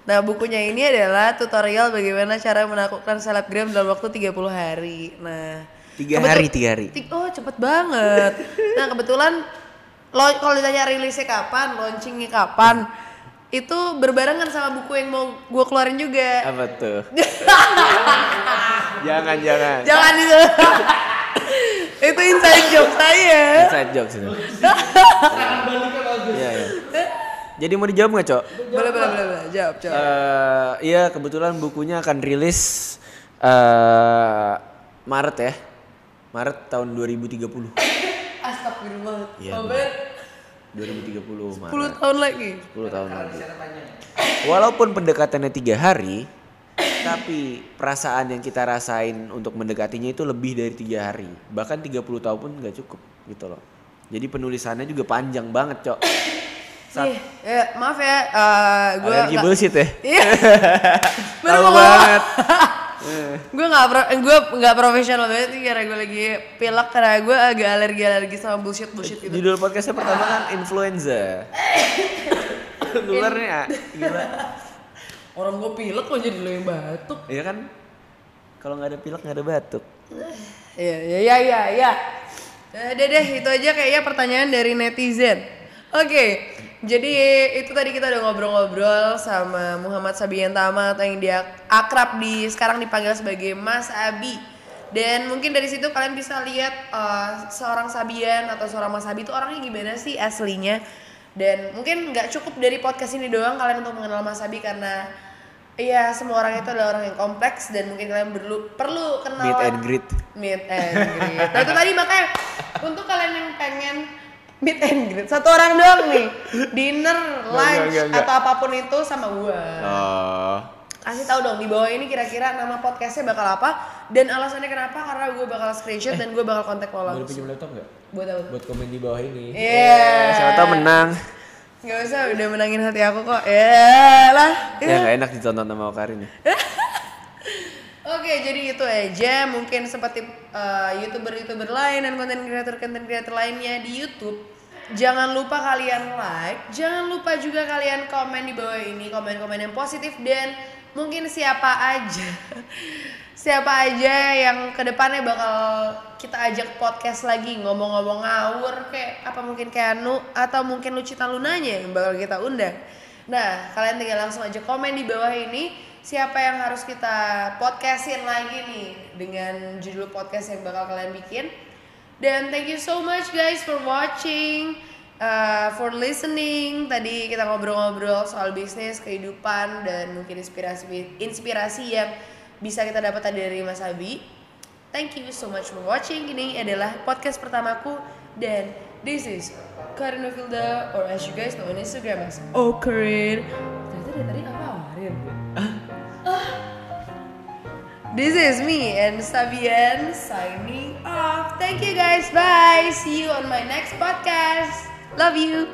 Nah, bukunya ini adalah tutorial bagaimana cara menaklukkan selebgram dalam waktu 30 hari. Nah, Tiga hari, tiga hari. Oh, cepet banget. nah, kebetulan lo kalau ditanya rilisnya kapan, launchingnya kapan, itu berbarengan sama buku yang mau gue keluarin juga. apa tuh? jangan, jangan. Jangan itu. itu inside joke saya. Inside jokes itu. Iya, iya. Jadi mau dijawab nggak, Cok? Boleh, boleh, boleh, boleh. Jawab, jawab. Eh, iya kebetulan bukunya akan rilis eh Maret ya. Maret tahun 2030. Astagfirullah. Iya, Obat 2030 Maret. 10 tahun lagi. 10 tahun lagi. Walaupun pendekatannya tiga hari, tapi perasaan yang kita rasain untuk mendekatinya itu lebih dari tiga hari. Bahkan 30 tahun pun nggak cukup gitu loh. Jadi penulisannya juga panjang banget, Cok. Saat- Nih, ya, maaf ya, eh gue Alergi bullshit ya. Iya. Tahu banget. gue nggak pro, gue nggak profesional banget sih karena gue lagi pilek karena gue agak alergi alergi sama bullshit bullshit gitu. Judul podcastnya pertama kan influenza. Nularnya gila. Orang gue pilek kok jadi lo yang batuk. Iya kan? Kalau nggak ada pilek nggak ada batuk. Iya, iya, iya, iya. Eh, Udah deh, itu aja kayaknya pertanyaan dari netizen. Oke, jadi itu tadi kita udah ngobrol-ngobrol sama Muhammad Sabian Tama atau yang dia akrab di sekarang dipanggil sebagai Mas Abi. Dan mungkin dari situ kalian bisa lihat eh, seorang Sabian atau seorang Mas Abi itu orangnya gimana sih aslinya. Dan mungkin nggak cukup dari podcast ini doang kalian untuk mengenal Mas Abi karena Iya, semua orang itu adalah orang yang kompleks dan mungkin kalian perlu perlu kenalan Meet and greet. meet and greet. Nah itu tadi makanya untuk kalian yang pengen meet and greet satu orang doang nih dinner, lunch enggak, enggak. atau apa pun itu sama gua. Oh. Kasih tahu dong di bawah ini kira-kira nama podcastnya bakal apa dan alasannya kenapa karena gue bakal screenshot dan gue bakal kontak lo Boleh langsung. pinjam laptop nggak? Buat apa? Buat komen di bawah ini. Iya. Siapa tahu menang. Gak usah udah menangin hati aku kok. Ya lah. Ya nggak enak ditonton sama Karin ya. Oke, jadi itu aja. Mungkin seperti uh, youtuber-youtuber lain dan konten kreator-konten kreator lainnya di YouTube. Jangan lupa kalian like, jangan lupa juga kalian komen di bawah ini, komen-komen yang positif dan mungkin siapa aja, siapa aja yang ke depannya bakal kita ajak podcast lagi ngomong-ngomong ngawur kayak apa mungkin kayak Anu atau mungkin Lucita Lunanya yang bakal kita undang. Nah, kalian tinggal langsung aja komen di bawah ini siapa yang harus kita podcastin lagi nih dengan judul podcast yang bakal kalian bikin. Dan thank you so much guys for watching, uh, for listening. Tadi kita ngobrol-ngobrol soal bisnis, kehidupan dan mungkin inspirasi inspirasi yang bisa kita dapatkan dari Mas Abi. Thank you so much for watching. Ini adalah podcast pertamaku dan this is Karin Novilda or as you guys know on Instagram as Okarin. Ternyata dari tadi apa This is me and Sabian signing off. Thank you guys. Bye. See you on my next podcast. Love you.